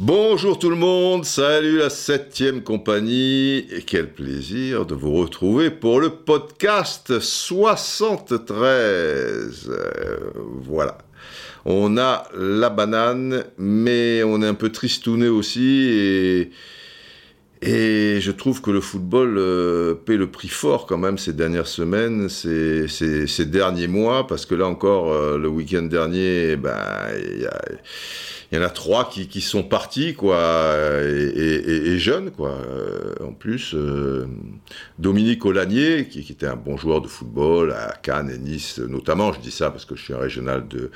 Bonjour tout le monde, salut la septième compagnie et quel plaisir de vous retrouver pour le podcast 73. Euh, voilà. On a la banane, mais on est un peu tristouné aussi et, et je trouve que le football euh, paie le prix fort quand même ces dernières semaines, ces, ces, ces derniers mois, parce que là encore, euh, le week-end dernier, ben, il y y en a trois qui, qui sont partis, quoi, et, et, et jeunes, quoi. Euh, en plus, euh, Dominique Olanier, qui, qui, était un bon joueur de football à Cannes et Nice, notamment, je dis ça parce que je suis un régional de,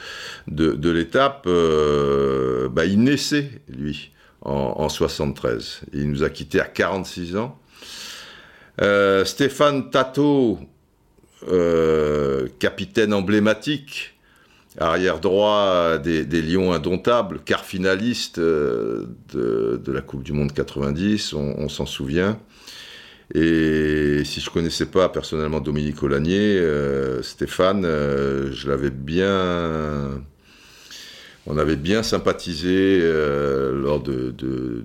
de, de l'étape, euh, bah, il naissait, lui, en, en 73. Il nous a quittés à 46 ans. Euh, Stéphane Tato, euh, capitaine emblématique, arrière droit des, Lions indomptables, quart finaliste euh, de, la Coupe du Monde 90, on, on s'en souvient. Et si je connaissais pas personnellement Dominique Olanier, Stéphane, je l'avais bien, on avait bien sympathisé euh, lors de,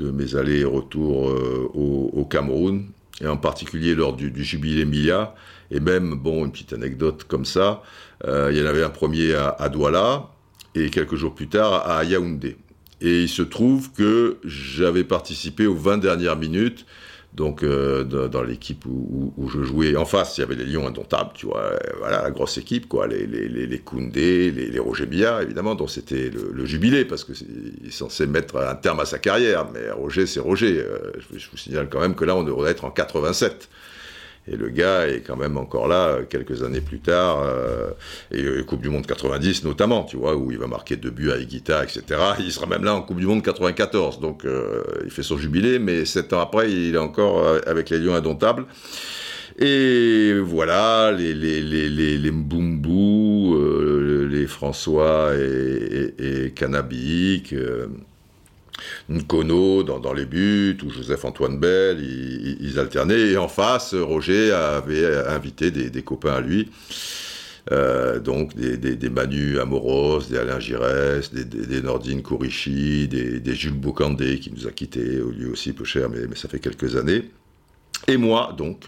mes allers et retours au, au, Cameroun, et en particulier lors du, du jubilé Mia. Et même, bon, une petite anecdote comme ça, euh, il y en avait un premier à, à, Douala et quelques jours plus tard à Yaoundé. Et il se trouve que j'avais participé aux 20 dernières minutes, donc euh, dans, dans l'équipe où, je jouais. En face, il y avait les Lions indomptables, tu vois, voilà, la grosse équipe, quoi, les, les, les, Koundé, les, Roger Billard, évidemment, dont c'était le, le, jubilé, parce est, est, censé mettre un terme à sa carrière, mais Roger, c'est Roger. Euh, je, je, vous signale quand même que là, on devrait être en 87. Et le gars est quand même encore là euh, quelques années plus tard, euh, et, et, Coupe du Monde 90 notamment, tu vois, où il va marquer deux buts à Iguita, etc. Il sera même là en Coupe du Monde 94, donc euh, il fait son jubilé, mais sept ans après, il est encore euh, avec les Lions indomptables. Et voilà, les, les, les, euh, François et, et, et Canabic, euh, Nkono dans, les buts, ou Joseph-Antoine Bell, ils, alternaient. Et en face, Roger avait invité des, copains à lui. Euh, donc des, des, Manu Amoros, des Alain Giresse, des, Nordine Kourichi, des, Jules Bocandé qui nous a quittés, lui aussi peu cher, mais, ça fait quelques années. Et moi, donc.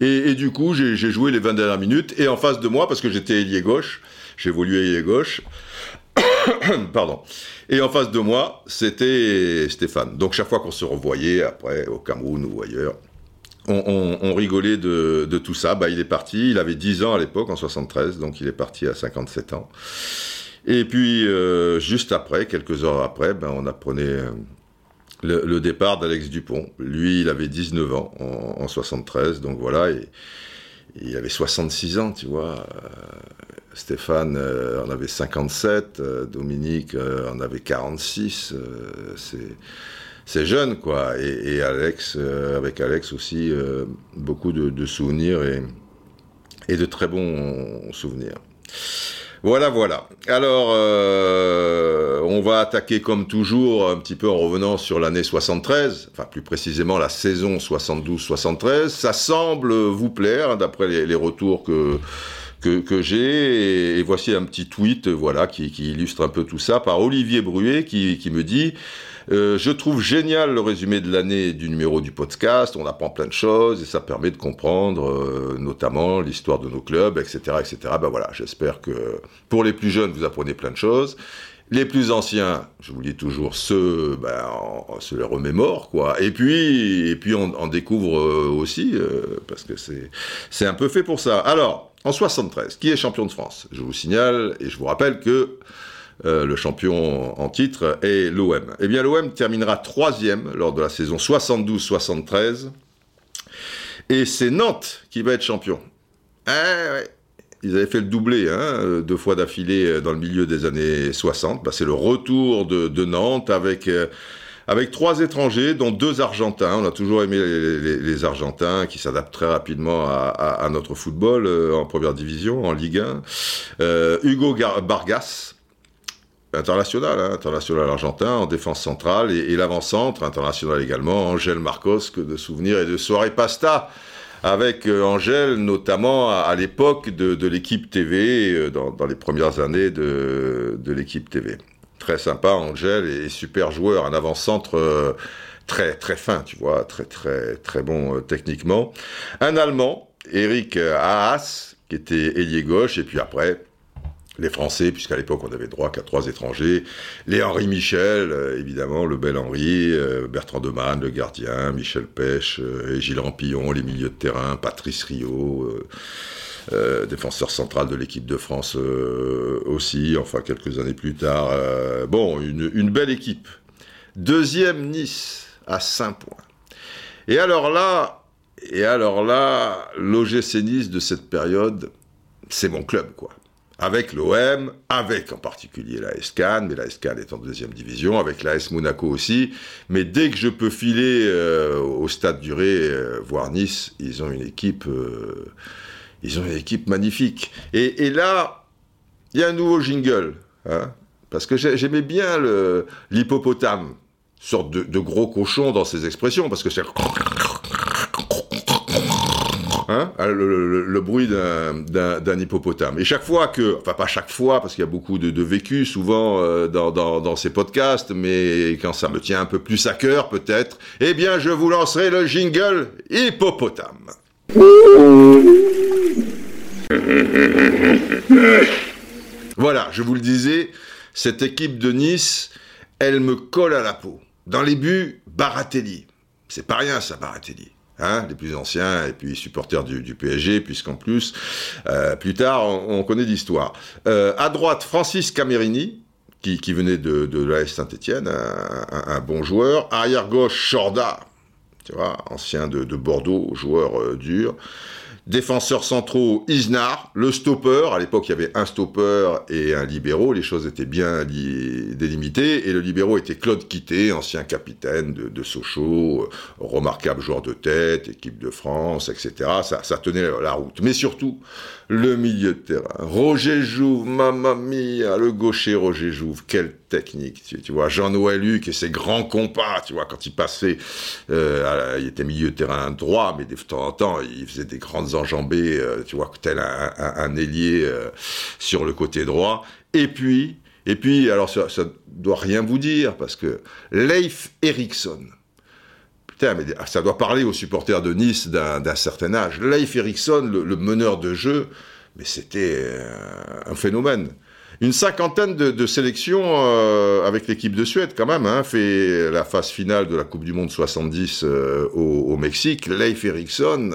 Et, et du coup, j'ai joué les 20 dernières minutes, et en face de moi, parce que j'étais ailier gauche, évolué ailier gauche, Pardon. Et en face de moi, c'était Stéphane. Donc chaque fois qu'on se revoyait, après, au Cameroun ou ailleurs, on, rigolait de, tout ça. Bah, il est parti, il avait 10 ans à l'époque, en 73, donc il est parti à 57 ans. Et puis, euh, juste après, quelques heures après, ben, on apprenait euh, le, départ d'Alex Dupont. Lui, il avait 19 ans en, en 73, donc voilà, il avait 66 ans, tu vois. Stéphane euh, en avait 57, euh, Dominique euh, en avait 46. c'est jeune, quoi. Et, Alex, avec Alex aussi, beaucoup de, souvenirs et, de très bons souvenirs. Voilà, voilà. Alors, on va attaquer comme toujours un petit peu en revenant sur l'année 73, enfin plus précisément la saison 72-73. Ça semble vous plaire, d'après les, les, retours que, que, que j'ai. Et, et, voici un petit tweet voilà, qui, qui, illustre un peu tout ça par Olivier Bruet qui, qui me dit... Euh, je trouve génial le résumé de l'année du numéro du podcast. On apprend plein de choses et ça permet de comprendre, euh, notamment l'histoire de nos clubs, etc., etc. Ben voilà, j'espère que pour les plus jeunes, vous apprenez plein de choses. Les plus anciens, je vous dis toujours, ceux, ben, on, se les remémore, quoi. Et puis, et puis on, on découvre euh, aussi, parce que c'est, c'est un peu fait pour ça. Alors, en 73, qui est champion de France? Je vous signale et je vous rappelle que euh, le champion en titre est l'OM. Eh bien, l'OM terminera troisième lors de la saison 72-73. Et c'est Nantes qui va être champion. Eh ouais. Ils avaient fait le doublé, hein, deux fois d'affilée dans le milieu des années 60. Bah, c'est le retour de, de Nantes avec, euh, avec trois étrangers, dont deux Argentins. On a toujours aimé les, Argentins qui s'adaptent très rapidement à, notre football euh, en première division, en Ligue 1. Euh, Hugo Bargas, international, hein, international argentin, en défense centrale, et, l'avant-centre, international également, Angel Marcos, que de souvenirs et de soirées pasta avec Angèle, notamment à, l'époque de, l'équipe TV, dans, les premières années de l'équipe TV. Très sympa, Angèle, et super joueur, un avant-centre très très fin, tu vois, très très très bon techniquement. Un Allemand, Eric Haas, qui était ailier gauche, et puis après, les Français, puisqu'à l'époque on avait droit qu'à trois étrangers, les Henri Michel, euh, évidemment, le bel Henri, euh, Bertrand Demann, le gardien, Michel Pêche, euh, et Gilles Rampillon, les milieux de terrain, Patrice Rio, défenseur central de l'équipe de France aussi, enfin quelques années plus tard. bon, une, belle équipe. Deuxième Nice, à 5 points. Et alors là, et alors là, l'OGC Nice de cette période, c'est mon club, quoi avec l'OM, avec en particulier la Cannes, mais la Cannes est en deuxième division, avec la S Monaco aussi. Mais dès que je peux filer euh, au Stade du Ré, euh, voir Nice, ils ont une équipe, euh, ils ont une équipe magnifique. Et, là, il y a un nouveau jingle, hein, parce que j'aimais bien l'hippopotame, sorte de, de, gros cochon dans ses expressions, parce que c'est Hein, ah, le, bruit d'un hippopotame. Et chaque fois que, enfin pas chaque fois, parce qu'il y a beaucoup de, vécu souvent euh, dans, ces podcasts, mais quand ça me tient un peu plus à cœur peut-être, eh bien je vous lancerai le jingle hippopotame. Voilà, je vous le disais, cette équipe de Nice, elle me colle à la peau. Dans les buts, Baratelli. C'est pas rien ça, Baratelli. Hein, les plus anciens, et puis supporters du, PSG, puisqu'en plus, euh, plus tard, on, connaît l'histoire. Euh, à droite, Francis Camerini, qui, venait de, de l'AS Saint-Etienne, un, bon joueur. Arrière gauche, Chorda, tu vois, ancien de, Bordeaux, joueur euh, dur. Défenseurs centraux, Isnar, le stopper. À l'époque, il y avait un stopper et un libéraux. Les choses étaient bien délimitées. Et le libéraux était Claude Quitté, ancien capitaine de, Sochaux, remarquable joueur de tête, équipe de France, etc. Ça tenait la route. Mais surtout, le milieu de terrain. Roger Jouve, mamma mia, le gaucher Roger Jouve, quelle technique, tu, vois. Jean-Noël Luc et ses grands compas, tu vois, quand il passait, euh, il était milieu de terrain droit, mais de temps en temps, il faisait des grandes enjambées, euh, tu vois, tel un, ailier euh, sur le côté droit. Et puis, et puis, alors ça, ça doit rien vous dire, parce que Leif Erikson, mais ça doit parler aux supporters de Nice d'un certain âge. Leif Erikson, le, meneur de jeu, mais c'était euh, un phénomène. Une cinquantaine de, sélections euh, avec l'équipe de Suède, quand même, hein, fait la phase finale de la Coupe du Monde 70 euh, au, Mexique. Leif Erikson,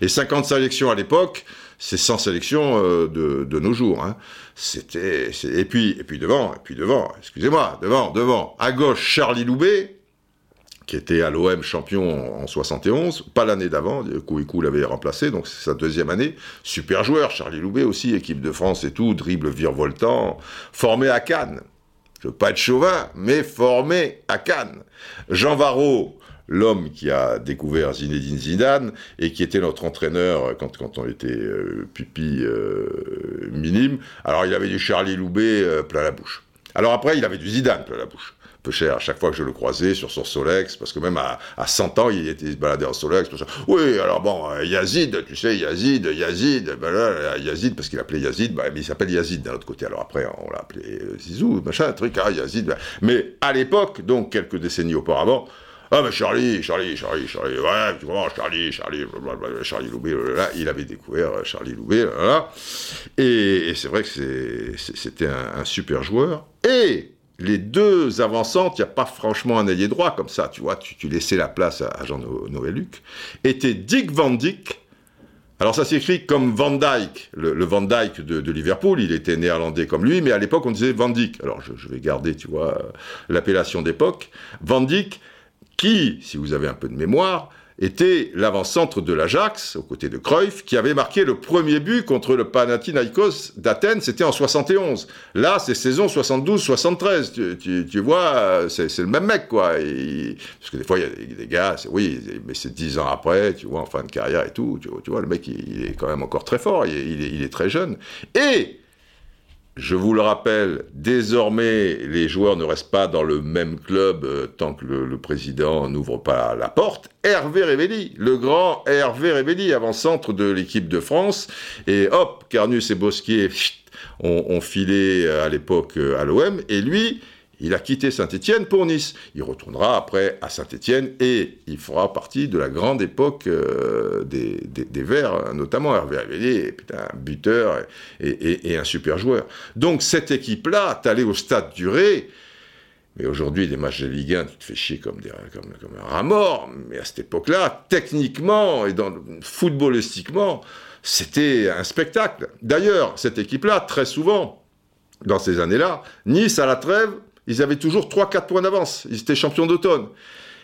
et 50 sélections à l'époque, c'est 100 sélections de, nos jours. Hein. C'était, et puis, et puis devant, et puis devant, excusez-moi, devant, devant, à gauche Charlie Loubet, qui était à l'OM champion en 71, pas l'année d'avant, Kouikou l'avait remplacé, donc c'est sa deuxième année. Super joueur, Charlie Loubet aussi, équipe de France et tout, dribble virevoltant, formé à Cannes. Je veux pas être chauvin, mais formé à Cannes. Jean Varro, l'homme qui a découvert Zinedine Zidane et qui était notre entraîneur quand, on était euh, pupille euh, minime. Alors il avait du Charlie Loubet euh, plein la bouche. Alors après, il avait du Zidane plein la bouche peu cher. À chaque fois que je le croisais sur son Solex, parce que même à, à 100 ans, il était baladé en Solex. Oui, alors bon, euh, Yazid, tu sais, Yazid, Yazid, ben là, Yazid, parce qu'il appelait Yazid, ben, mais il s'appelle Yazid d'un autre côté. Alors après, on l'a appelé euh, Zizou, machin, truc, ah, Yazid. Ben. Mais à l'époque, donc quelques décennies auparavant, ah, mais Charlie, Charlie, Charlie, Charlie, ouais, tu vois, Charlie, Charlie, blablabla, Charlie Loubet, là, il avait découvert euh, Charlie Loubet, là, Et, et c'est vrai que c'était un, un super joueur. Et les deux avancantes, il n'y a pas franchement un ailier droit comme ça, tu vois, tu, laissais la place à, Jean-Noël Luc, était Dick Van Dyck. Alors ça s'écrit comme Van Dyke, le, Van Dyke de, Liverpool, il était néerlandais comme lui, mais à l'époque on disait Van Dyck. Alors je, vais garder, tu vois, l'appellation d'époque. Van Dyck, qui, si vous avez un peu de mémoire, était l'avant-centre de l'Ajax, aux côtés de Cruyff, qui avait marqué le premier but contre le Panathinaikos d'Athènes, c'était en 71. Là, c'est saison 72-73, tu, vois, c'est le même mec, quoi. parce que des fois, il y a des, gars, oui, mais c'est dix ans après, tu vois, en fin de carrière et tout, tu, vois, le mec, il, est quand même encore très fort, il est, il est très jeune. Et je vous le rappelle, désormais, les joueurs ne restent pas dans le même club euh, tant que le, président n'ouvre pas la porte. Hervé Révelli, le grand Hervé Révelli, avant-centre de l'équipe de France. Et hop, Carnus et Bosquier ont filé à l'époque à l'OM. Et lui, il a quitté Saint-Étienne pour Nice. Il retournera après à Saint-Étienne et il fera partie de la grande époque euh, des, Verts, notamment Hervé putain, un buteur et, un super joueur. Donc cette équipe-là, allé au stade du Ré, mais aujourd'hui, des matchs de Ligue 1, tu te fais chier comme, des, comme un rat mort. Mais à cette époque-là, techniquement et dans, footballistiquement, c'était un spectacle. D'ailleurs, cette équipe-là, très souvent, dans ces années-là, Nice à la trêve ils avaient toujours 3-4 points d'avance. Ils étaient champions d'automne.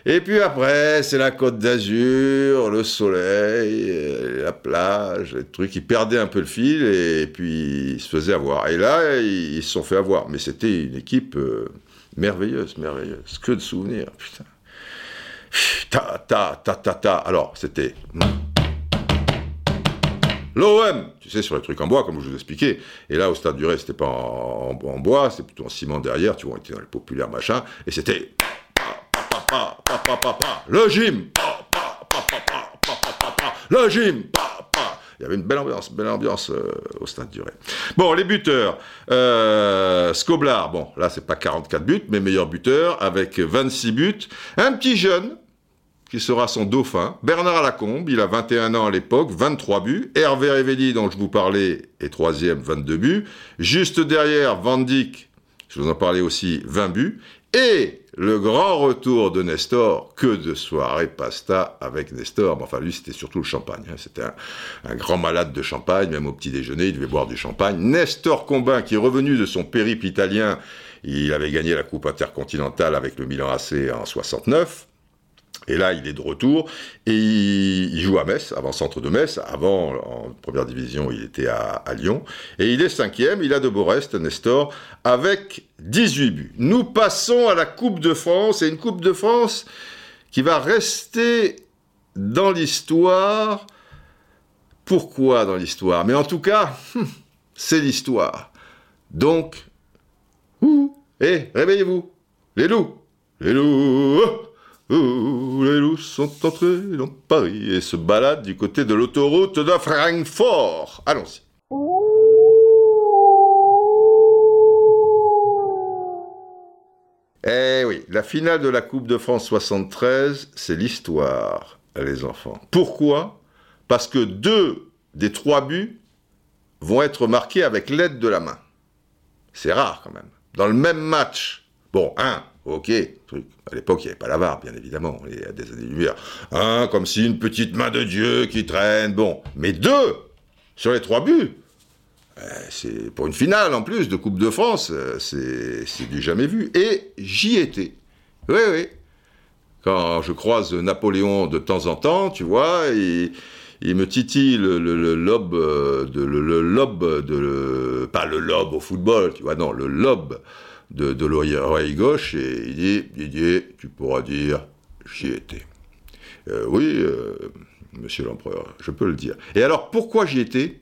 Et puis après, c'est la côte d'Azur, le soleil, la plage, les trucs. Ils perdaient un peu le fil et puis ils se faisaient avoir. Et là, ils se sont fait avoir. Mais c'était une équipe euh, merveilleuse, merveilleuse. Que de souvenirs, putain. Ta, ta, ta, ta, ta. Alors, c'était... L'OM, tu sais, sur les trucs en bois, comme je vous expliquais. Et là, au stade du Ré, c'était pas en, bois, c'était plutôt en ciment derrière, tu vois, on était dans les populaires machin. Et c'était. Le gym Le gym il y avait une belle ambiance, belle ambiance euh, au stade du Ré. Bon, les buteurs. Euh, Scoblar, bon, là, c'est pas 44 buts, mais meilleur buteur, avec 26 buts. Un petit jeune, qui sera son dauphin. Bernard Lacombe, il a 21 ans à l'époque, 23 buts. Hervé Révelli, dont je vous parlais, est troisième, 22 buts. Juste derrière, Van Dijk, je vous en parlais aussi, 20 buts. Et le grand retour de Nestor, que de soirée pasta avec Nestor. Mais enfin, lui, c'était surtout le champagne. Hein. C'était un, grand malade de champagne, même au petit déjeuner, il devait boire du champagne. Nestor Combin, qui est revenu de son périple italien, il avait gagné la Coupe intercontinentale avec le Milan AC en 69. Et là, il est de retour et il, joue à Metz, avant centre de Metz. Avant, en première division, il était à, Lyon. Et il est cinquième, il a de beaux restes, Nestor, avec 18 buts. Nous passons à la Coupe de France, et une Coupe de France qui va rester dans l'histoire. Pourquoi dans l'histoire? Mais en tout cas, hum, c'est l'histoire. Donc, ouh, hé, réveillez-vous, les loups, les loups les loups sont entrés dans Paris et se baladent du côté de l'autoroute de Francfort. Allons-y. Eh oui, la finale de la Coupe de France 73, c'est l'histoire, les enfants. Pourquoi? Parce que deux des trois buts vont être marqués avec l'aide de la main. C'est rare quand même. Dans le même match, bon, un, Ok, truc. À l'époque, il n'y avait pas la VAR, bien évidemment, il y a des années-lumière. Un, comme si une petite main de Dieu qui traîne, bon. Mais deux sur les trois buts euh, C'est pour une finale, en plus, de Coupe de France, euh, c'est du jamais vu. Et j'y étais. Oui, oui. Quand je croise Napoléon de temps en temps, tu vois, il, me titille le, lobe de le, lobe pas le lobe au football, tu vois, non, le lobe de, l'oreille gauche et il dit Didier, tu pourras dire j'y étais. Euh, oui, euh, monsieur l'empereur, je peux le dire. Et alors pourquoi j'y étais?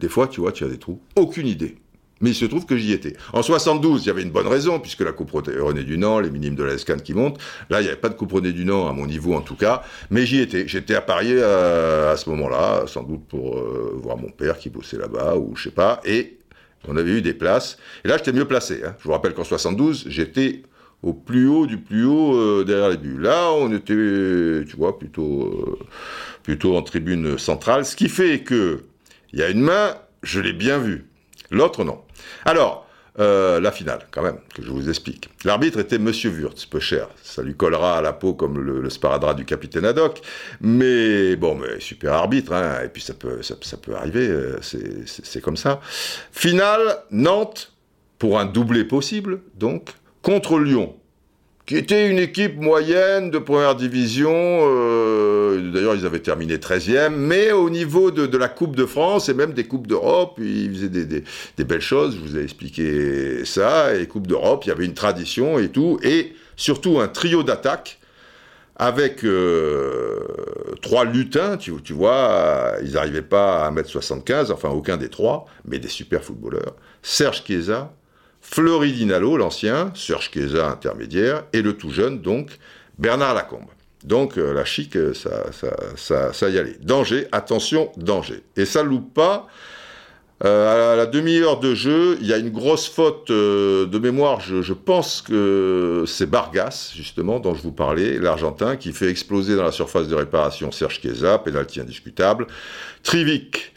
Des fois, tu vois, tu as des trous. Aucune idée. Mais il se trouve que j'y étais. En 72, il y avait une bonne raison, puisque la Coupe René Dunant, les minimes de la SCAN qui montent. Là, il n'y avait pas de Coupe René Dunant, à mon niveau en tout cas. Mais j'y étais. J'étais à Paris euh, à, ce moment-là, sans doute pour voir mon père qui bossait là-bas, ou je sais pas. Et on avait eu des places. Et là, j'étais mieux placé. Hein. Je vous rappelle qu'en 72, j'étais au plus haut du plus haut euh, derrière les buts. Là, on était, tu vois, plutôt, euh, plutôt en tribune centrale. Ce qui fait que il y a une main, je l'ai bien vue. L'autre, non. Alors, euh, la finale, quand même, que je vous explique. L'arbitre était Monsieur Wurtz, peu cher. Ça lui collera à la peau comme le, sparadrap du capitaine Haddock. Mais bon, mais super arbitre, hein, et puis ça peut, ça, peut arriver, euh, c'est comme ça. Finale, Nantes, pour un doublé possible, donc, contre Lyon qui était une équipe moyenne de première division. Euh, d'ailleurs, ils avaient terminé 13e, mais au niveau de, la Coupe de France et même des Coupes d'Europe, ils faisaient des, belles choses. Je vous ai expliqué ça. Et Coupe d'Europe, il y avait une tradition et tout, et surtout un trio d'attaque avec trois lutins, tu, tu vois, ils n'arrivaient pas à 1m75, enfin aucun des trois, mais des super footballeurs. Serge Chiesa, Fleury Dinalo, l'ancien, Serge Chiesa intermédiaire, et le tout jeune, donc, Bernard Lacombe. Donc euh, la chic, euh, ça, ça, ça, y allait. Danger, attention, danger. Et ça loupe pas. Euh, à la demi-heure de jeu, il y a une grosse faute de mémoire. Je, pense que c'est Bargas, justement, dont je vous parlais, l'Argentin, qui fait exploser dans la surface de réparation Serge Chiesa, pénalty indiscutable. Trivic,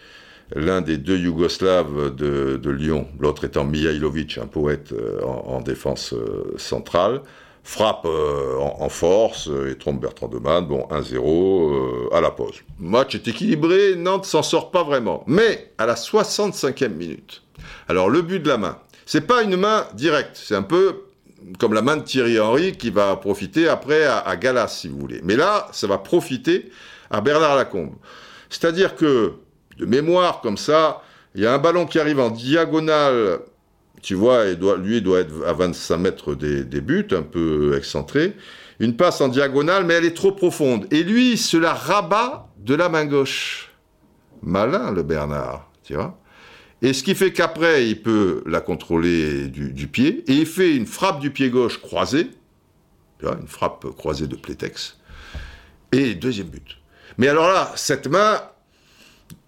l'un des deux Yougoslaves de, Lyon, l'autre étant Mihailovic, un poète en, défense centrale frappe euh, en, force euh, et trompe Bertrand Demann. Bon, 1-0 euh, à la pause. Match est équilibré, Nantes s'en sort pas vraiment. Mais à la 65e minute, alors le but de la main, c'est pas une main directe, c'est un peu comme la main de Thierry Henry qui va profiter après à, à Galas, si vous voulez. Mais là, ça va profiter à Bernard Lacombe. C'est-à-dire que, de mémoire comme ça, il y a un ballon qui arrive en diagonale tu vois, lui, il doit être à 25 mètres des, buts, un peu excentré. Une passe en diagonale, mais elle est trop profonde. Et lui, il se la rabat de la main gauche. Malin, le Bernard, tu vois. Et ce qui fait qu'après, il peut la contrôler du, pied. Et il fait une frappe du pied gauche croisée. Tu vois, une frappe croisée de Plétex. Et deuxième but. Mais alors là, cette main,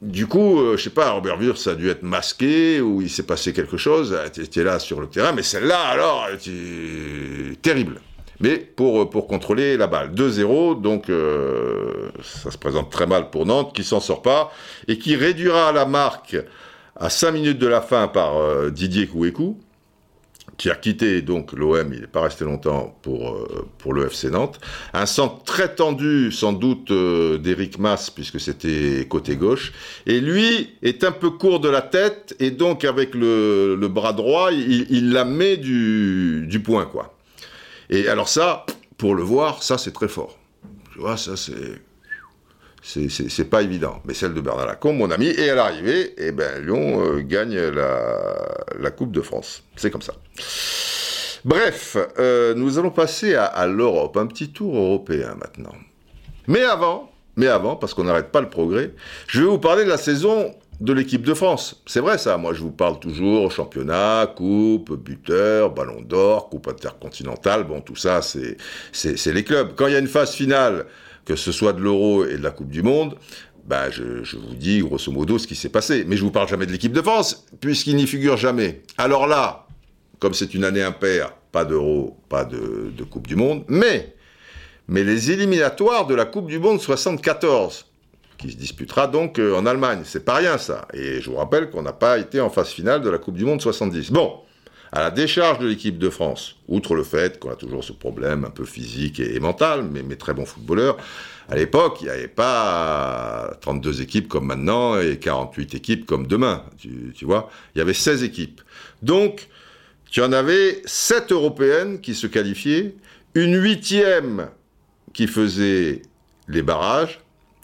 du coup, euh, je sais pas, Robert Wurz, ça a dû être masqué, ou il s'est passé quelque chose, tu là sur le terrain, mais celle-là, alors, terrible. Mais pour, euh, pour contrôler la balle. 2-0, donc euh, ça se présente très mal pour Nantes, qui s'en sort pas, et qui réduira la marque à 5 minutes de la fin par Didier Kouékou, qui a quitté donc l'OM, il n'est pas resté longtemps pour, euh, pour le FC Nantes. Un centre très tendu, sans doute, euh, d'Eric Mas, puisque c'était côté gauche. Et lui est un peu court de la tête, et donc avec le, le bras droit, il, il, la met du, du point, quoi. Et alors ça, pour le voir, ça c'est très fort. Tu vois, ça c'est c'est pas évident. Mais celle de Bernard Lacombe, mon ami, et à l'arrivée, eh ben, Lyon euh, gagne la, Coupe de France. C'est comme ça. Bref, euh, nous allons passer à, l'Europe, un petit tour européen maintenant. Mais avant, mais avant, parce qu'on n'arrête pas le progrès, je vais vous parler de la saison de l'équipe de France. C'est vrai ça, moi je vous parle toujours championnat, coupe, buteur, ballon d'or, coupe intercontinentale, bon tout ça c'est les clubs. Quand il y a une phase finale que ce soit de l'Euro et de la Coupe du Monde, bah, je, vous dis grosso modo ce qui s'est passé. Mais je vous parle jamais de l'équipe de France, puisqu'il n'y figure jamais. Alors là, comme c'est une année impaire, pas d'Euro, pas de, Coupe du Monde, mais, mais les éliminatoires de la Coupe du Monde 74, qui se disputera donc euh, en Allemagne. C'est pas rien ça. Et je vous rappelle qu'on n'a pas été en phase finale de la Coupe du Monde 70. Bon, à la décharge de l'équipe de France, outre le fait qu'on a toujours ce problème un peu physique et, mental, mais, très bons footballeurs, à l'époque, il n'y avait pas 32 équipes comme maintenant et 48 équipes comme demain, tu, tu vois. Il y avait 16 équipes. Donc, tu en avais 7 européennes qui se qualifiaient, une huitième qui faisait les barrages.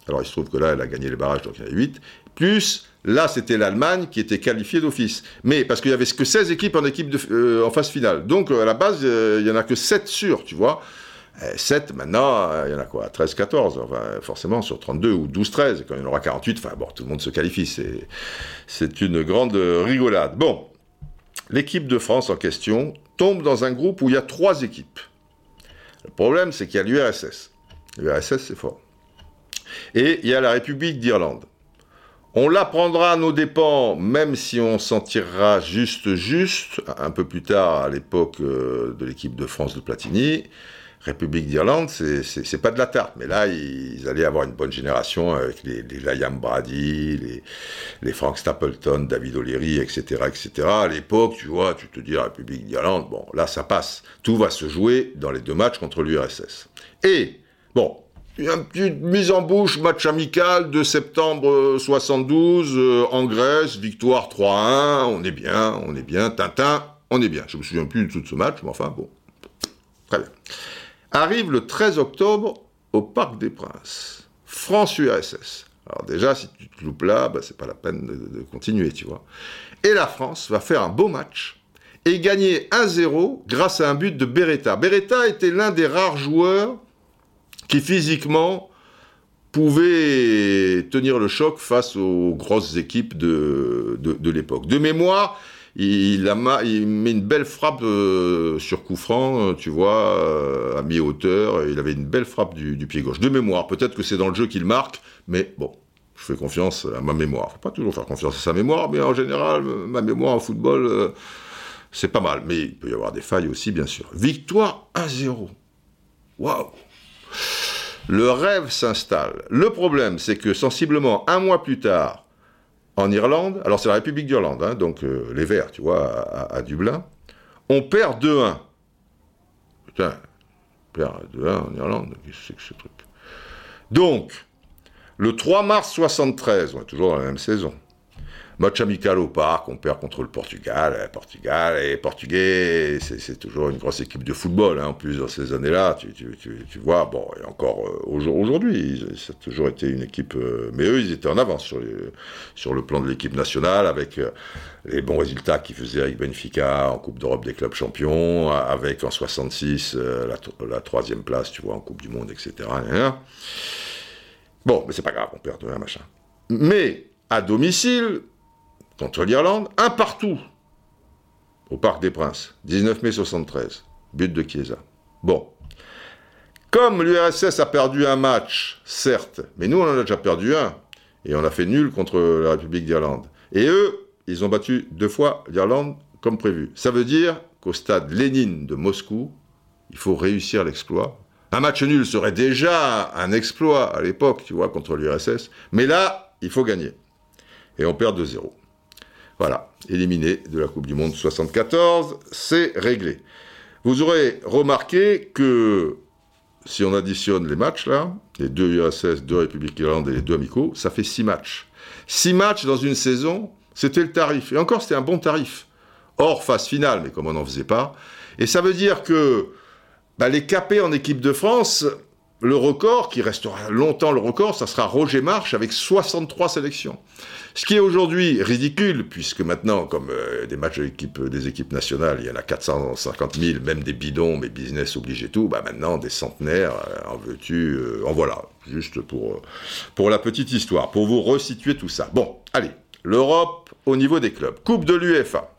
Alors, il se trouve que là, elle a gagné les barrages, donc il y en a 8. Plus Là, c'était l'Allemagne qui était qualifiée d'office. Mais parce qu'il y avait que 16 équipes euh, en phase finale. Donc, euh, à la base, euh, il y en a que 7 sûrs, tu vois. 7, maintenant, il y en a quoi 13, 14. Enfin, forcément, sur 32 ou 12, 13. Quand il y en aura 48, enfin, bon, tout le monde se qualifie. C'est une grande rigolade. Bon, l'équipe de France en question tombe dans un groupe où il y a trois équipes. Le problème, c'est qu'il y a l'URSS. L'URSS, c'est fort. Et il y a la République d'Irlande. On l'apprendra à nos dépens, même si on s'en tirera juste, juste, un peu plus tard, à l'époque euh, de l'équipe de France de Platini. République d'Irlande, c'est pas de la tarte, mais là, ils, allaient avoir une bonne génération avec les, les Liam Brady, les, Frank Stapleton, David O'Leary, etc., etc. À l'époque, tu vois, tu te dis République d'Irlande, bon, là, ça passe. Tout va se jouer dans les deux matchs contre l'URSS. Et, bon, une petite mise en bouche, match amical de septembre 72 euh, en Grèce, victoire 3-1, on est bien, on est bien, Tintin, on est bien. Je me souviens plus du tout de ce match, mais enfin bon, très bien. Arrive le 13 octobre au Parc des Princes, France-URSS. Alors déjà, si tu te loupes là, bah, c'est pas la peine de continuer, tu vois. Et la France va faire un beau match et gagner 1-0 grâce à un but de Beretta. Beretta était l'un des rares joueurs qui physiquement pouvait tenir le choc face aux grosses équipes de, de, l'époque. De mémoire, il, a, met une belle frappe euh, sur coup franc, tu vois, euh, à mi-hauteur. Il avait une belle frappe du, pied gauche. De mémoire, peut-être que c'est dans le jeu qu'il marque, mais bon, je fais confiance à ma mémoire. Faut pas toujours faire confiance à sa mémoire, mais en général, ma mémoire en football, euh, c'est pas mal. Mais il peut y avoir des failles aussi, bien sûr. Victoire 1-0. Waouh Le rêve s'installe. Le problème, c'est que sensiblement un mois plus tard, en Irlande, alors c'est la République d'Irlande, hein, donc euh, les Verts, tu vois, à, Dublin, on perd 2-1. Putain, on perd 2-1 en Irlande, qu'est-ce que c'est que ce truc? Donc, le 3 mars 73, on est toujours dans la même saison. Match amical au parc, on perd contre le Portugal. Eh, Portugal et Portugais, c'est toujours une grosse équipe de football. Hein. En plus, dans ces années-là, tu, vois, bon, et encore euh, aujourd'hui, ça a toujours été une équipe. Euh, mais eux, ils étaient en avance sur, sur le plan de l'équipe nationale, avec euh, les bons résultats qu'ils faisaient avec Benfica en Coupe d'Europe des clubs champions, avec en 66 la, la, troisième place, tu vois, en Coupe du Monde, etc. Bon, mais c'est pas grave, on perd machin. Mais à domicile, contre l'Irlande, un partout au Parc des Princes, 19 mai 73, but de Chiesa. Bon. Comme l'URSS a perdu un match, certes, mais nous on en a déjà perdu un, et on a fait nul contre la République d'Irlande. Et eux, ils ont battu deux fois l'Irlande comme prévu. Ça veut dire qu'au stade Lénine de Moscou, il faut réussir l'exploit un match nul serait déjà un exploit à l'époque, tu vois, contre l'URSS. Mais là, il faut gagner. Et on perd 2-0. Voilà, éliminé de la Coupe du Monde 74, c'est réglé. Vous aurez remarqué que si on additionne les matchs là, les deux URSS, deux Républiques irlandaises et les deux amicaux, ça fait six matchs. Six matchs dans une saison, c'était le tarif. Et encore, c'était un bon tarif. Hors phase finale, mais comme on n'en faisait pas. Et ça veut dire que bah, les capés en équipe de France, le record, qui restera longtemps le record, ça sera Roger March avec 63 sélections. Ce qui est aujourd'hui ridicule, puisque maintenant, comme euh, des matchs des équipes nationales, il y en a 450 000, même des bidons, mais business oblige tout, bah maintenant, des centenaires, euh, en veux-tu, euh, en voilà, juste pour, pour la petite histoire, pour vous resituer tout ça. Bon, allez, l'Europe au niveau des clubs. Coupe de l'UEFA.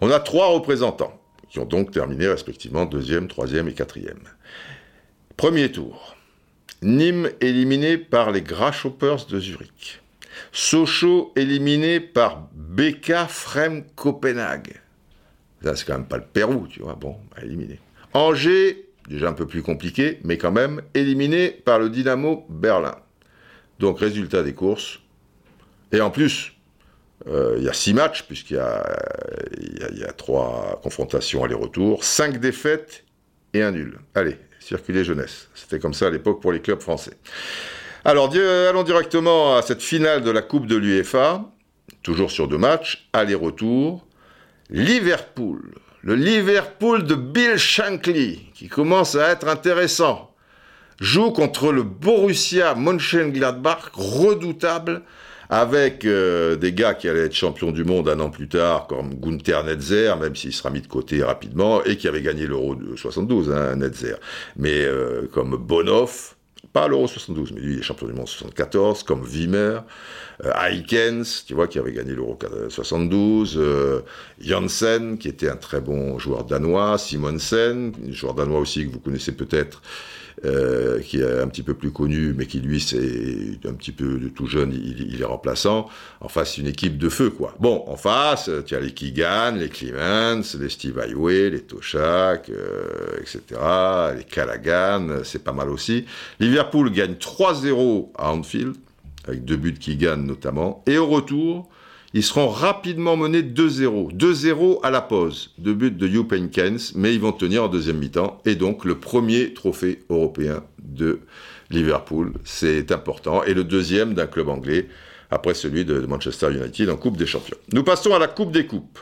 On a trois représentants qui ont donc terminé respectivement deuxième, troisième et quatrième. Premier tour. Nîmes éliminé par les Grasshoppers de Zurich. Sochaux éliminé par BK Frem Copenhague. Ça, c'est quand même pas le Pérou, tu vois. Bon, bah, éliminé. Angers, déjà un peu plus compliqué, mais quand même, éliminé par le Dynamo Berlin. Donc, résultat des courses. Et en plus, euh, il y a six matchs, puisqu'il y, y, a trois confrontations aller-retour, cinq défaites et un nul. Allez, circuler jeunesse. C'était comme ça à l'époque pour les clubs français. Alors, allons directement à cette finale de la Coupe de l'UEFA, toujours sur deux matchs, aller-retour. Liverpool, le Liverpool de Bill Shankly, qui commence à être intéressant, joue contre le Borussia Mönchengladbach, redoutable, avec euh, des gars qui allaient être champions du monde un an plus tard, comme Gunther Netzer, même s'il sera mis de côté rapidement, et qui avait gagné l'Euro de 72, hein, Netzer. Mais euh, comme Bonhoff, pas l'Euro 72, mais lui, il est champion du monde 74, comme Wimmer, euh, Aikens, tu vois, qui avait gagné l'Euro 72, euh, Janssen, qui était un très bon joueur danois, Simonsen, joueur danois aussi que vous connaissez peut-être, euh, qui est un petit peu plus connu, mais qui lui, c'est un petit peu de tout jeune, il, est remplaçant. En face, une équipe de feu, quoi. Bon, en face, tu as les Keegan, les Clemens, les Steve Highway, les Toshak, euh, etc., les Callaghan, c'est pas mal aussi. Liverpool gagne 3-0 à Anfield, avec deux buts de Keegan notamment, et au retour, ils seront rapidement menés 2-0. 2-0 à la pause. Deux buts de Hugh Penkens, mais ils vont tenir en deuxième mi-temps. Et donc, le premier trophée européen de Liverpool, c'est important. Et le deuxième d'un club anglais, après celui de Manchester United en Coupe des Champions. Nous passons à la Coupe des Coupes.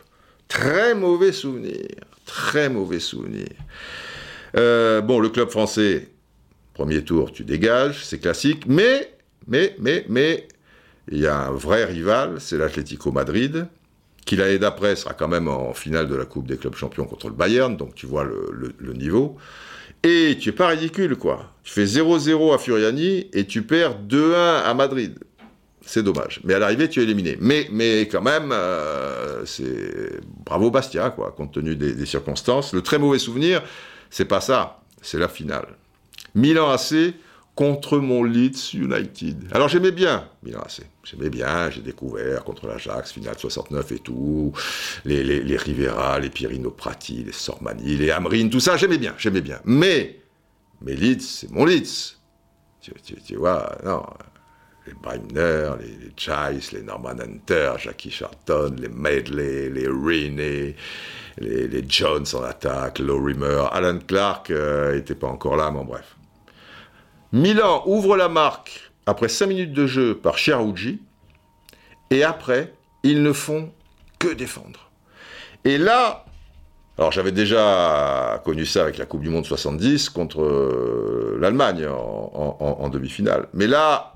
Très mauvais souvenir. Très mauvais souvenir. Euh, bon, le club français, premier tour, tu dégages, c'est classique. Mais, mais, mais, mais, il y a un vrai rival, c'est l'Atlético Madrid, qui l'année d'après sera quand même en finale de la Coupe des clubs champions contre le Bayern, donc tu vois le, niveau. Et tu es pas ridicule, quoi. Tu fais 0-0 à Furiani et tu perds 2-1 à Madrid. C'est dommage. Mais à l'arrivée, tu es éliminé. Mais, mais quand même, euh, c'est bravo Bastia, quoi, compte tenu des, des circonstances. Le très mauvais souvenir, c'est pas ça, c'est la finale. Milan AC, contre mon Leeds United. Alors j'aimais bien Milan. J'aimais bien, j'ai découvert contre l'Ajax, finale 69 et tout, les, les, les Rivera, les Pirino Prati, les Sormani, les Amrine, tout ça, j'aimais bien, j'aimais bien. Mais, mais Leeds, c'est mon Leeds. Tu, vois, non, les Breimner, les, les les Norman Hunter, Jackie Charlton, les Medley, les Rennie, les, Jones en attaque, Lorimer, Alan Clark n'était euh, pas encore là, mais bref. Milan ouvre la marque après 5 minutes de jeu par Chiarougi, et après, ils ne font que défendre. Et là, alors j'avais déjà connu ça avec la Coupe du Monde 70 contre euh, l'Allemagne en, demi-finale. Mais là,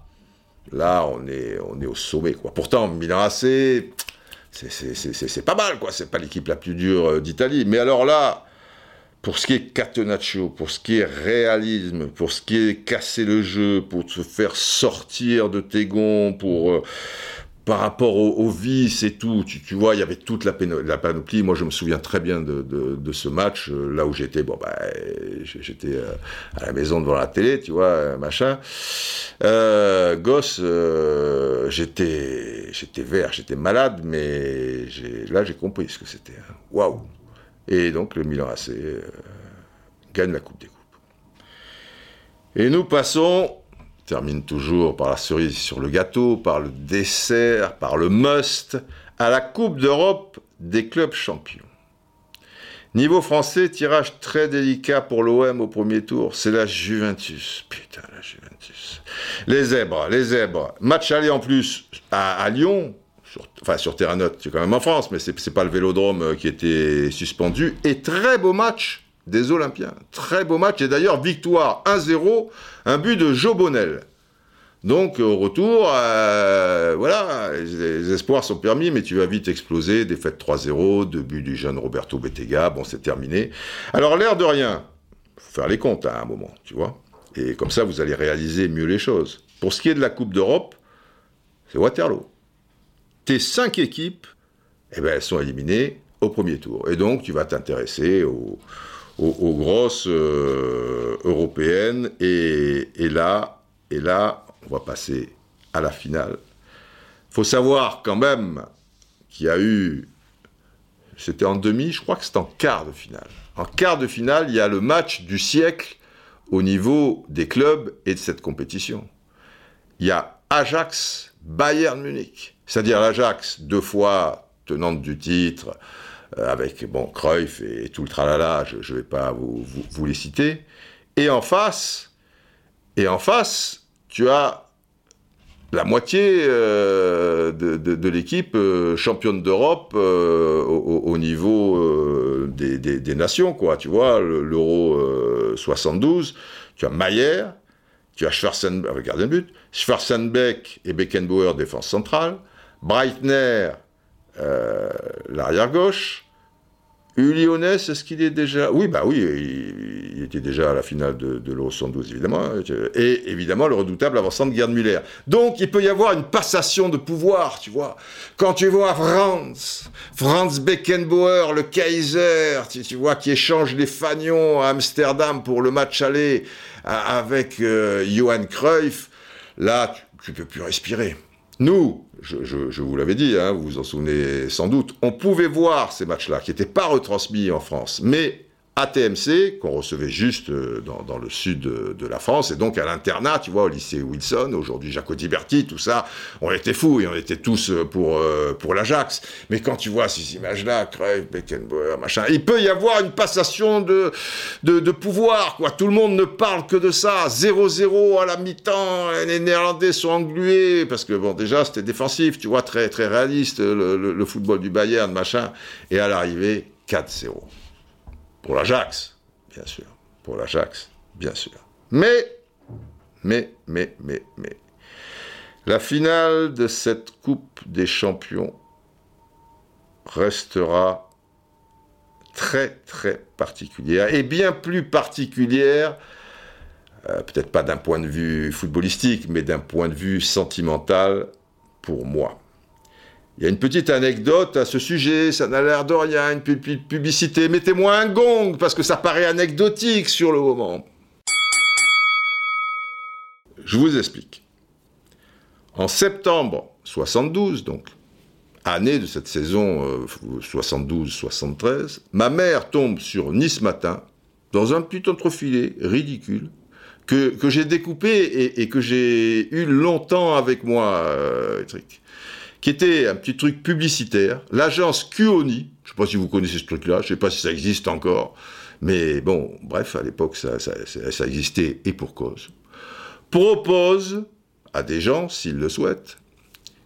là, on est, on est au sommet, quoi. Pourtant, Milan c'est pas mal, quoi. C'est pas l'équipe la plus dure euh, d'Italie. Mais alors là, pour ce qui est catenaccio, pour ce qui est réalisme, pour ce qui est casser le jeu, pour te faire sortir de tes gonds, pour euh, par rapport au, vice et tout, tu, vois, il y avait toute la, panoplie. Moi, je me souviens très bien de, ce match, euh, là où j'étais, bon, bah, j'étais euh, à la maison devant la télé, tu vois, machin. gosse, j'étais, j'étais vert, j'étais malade, mais là, j'ai compris ce que c'était. Hein. Waouh! Et donc le Milan AC euh, gagne la Coupe des Coupes. Et nous passons, termine toujours par la cerise sur le gâteau, par le dessert, par le must, à la Coupe d'Europe des clubs champions. Niveau français, tirage très délicat pour l'OM au premier tour, c'est la Juventus. Putain, la Juventus. Les zèbres, les zèbres. Match aller en plus à Lyon, enfin sur terrain neutre, c'est quand même en France, mais c'est, pas le Vélodrome euh, qui était suspendu. Et très beau match des Olympiens, très beau match. Et d'ailleurs victoire 1-0, un but de Joe Bonnel. Donc au retour, euh, voilà, les, espoirs sont permis, mais tu vas vite exploser. Défaite 3-0, deux buts du jeune Roberto Bettega, bon c'est terminé. Alors l'air de rien, faut faire les comptes à un moment, tu vois. Et comme ça, vous allez réaliser mieux les choses. Pour ce qui est de la Coupe d'Europe, c'est Waterloo tes cinq équipes, eh ben, elles sont éliminées au premier tour. Et donc, tu vas t'intéresser aux, grosses euh, européennes. Et, là, et là, on va passer à la finale. faut savoir quand même qu'il y a eu. C'était en demi, je crois que c'était en quart de finale. En quart de finale, il y a le match du siècle au niveau des clubs et de cette compétition. Il y a Ajax, Bayern Munich. C'est-à-dire l'Ajax, deux fois tenante du titre, euh, avec bon Cruyff et, tout le tralala, je ne vais pas vous, les citer. Et en face, tu as la moitié euh, de, l'équipe euh, championne d'Europe au, niveau des, des, nations, quoi. Tu vois, l'Euro 72, tu as Mayer, tu as Schwarzenbeck, regardez le but, Schwarzenbeck et Beckenbauer défense centrale, Breitner, euh, l'arrière-gauche. Uliones, est-ce qu'il est déjà... Oui, bah oui, il, était déjà à la finale de, l'Euro 112, évidemment. Et évidemment, le redoutable avançant de Gerd Müller. Donc, il peut y avoir une passation de pouvoir, tu vois. Quand tu vois Franz, Franz Beckenbauer, le Kaiser, tu, vois, qui échange les fagnons à Amsterdam pour le match aller avec euh, Johan Cruyff, là, tu ne peux plus respirer. Nous, je, vous l'avais dit, hein, vous vous en souvenez sans doute, on pouvait voir ces matchs-là qui n'étaient pas retransmis en France, mais ATMC, qu'on recevait juste euh, dans, le sud de, la France, et donc à l'internat, tu vois, au lycée Wilson, aujourd'hui Jaco Tiberti, tout ça, on était fous et on était tous euh, pour, euh, pour l'Ajax. Mais quand tu vois ces images-là, Cruyff, Beckenbauer, machin, il peut y avoir une passation de, de, pouvoir, quoi. Tout le monde ne parle que de ça. 0-0 à la mi-temps, les Néerlandais sont englués, parce que bon, déjà, c'était défensif, tu vois, très, très réaliste, le, le football du Bayern, machin, et à l'arrivée, 4-0. Pour l'Ajax, bien sûr. Pour l'Ajax, bien sûr. Mais, mais, mais, mais, mais. La finale de cette Coupe des Champions restera très très particulière, et bien plus particulière, euh, peut-être pas d'un point de vue footballistique, mais d'un point de vue sentimental pour moi. Il y a une petite anecdote à ce sujet, ça n'a l'air de rien, une publicité. Mettez-moi un gong, parce que ça paraît anecdotique sur le moment. Je vous explique. En septembre 72, donc, année de cette saison 72-73, euh, ma mère tombe sur Nice Matin, dans un petit entrefilet ridicule, que, que j'ai découpé et, que j'ai eu longtemps avec moi, euh, qui était un petit truc publicitaire, l'agence Cuoni, je ne sais pas si vous connaissez ce truc-là, je ne sais pas si ça existe encore, mais bon, bref, à l'époque, ça, ça, ça existait et pour cause, propose à des gens, s'ils le souhaitent,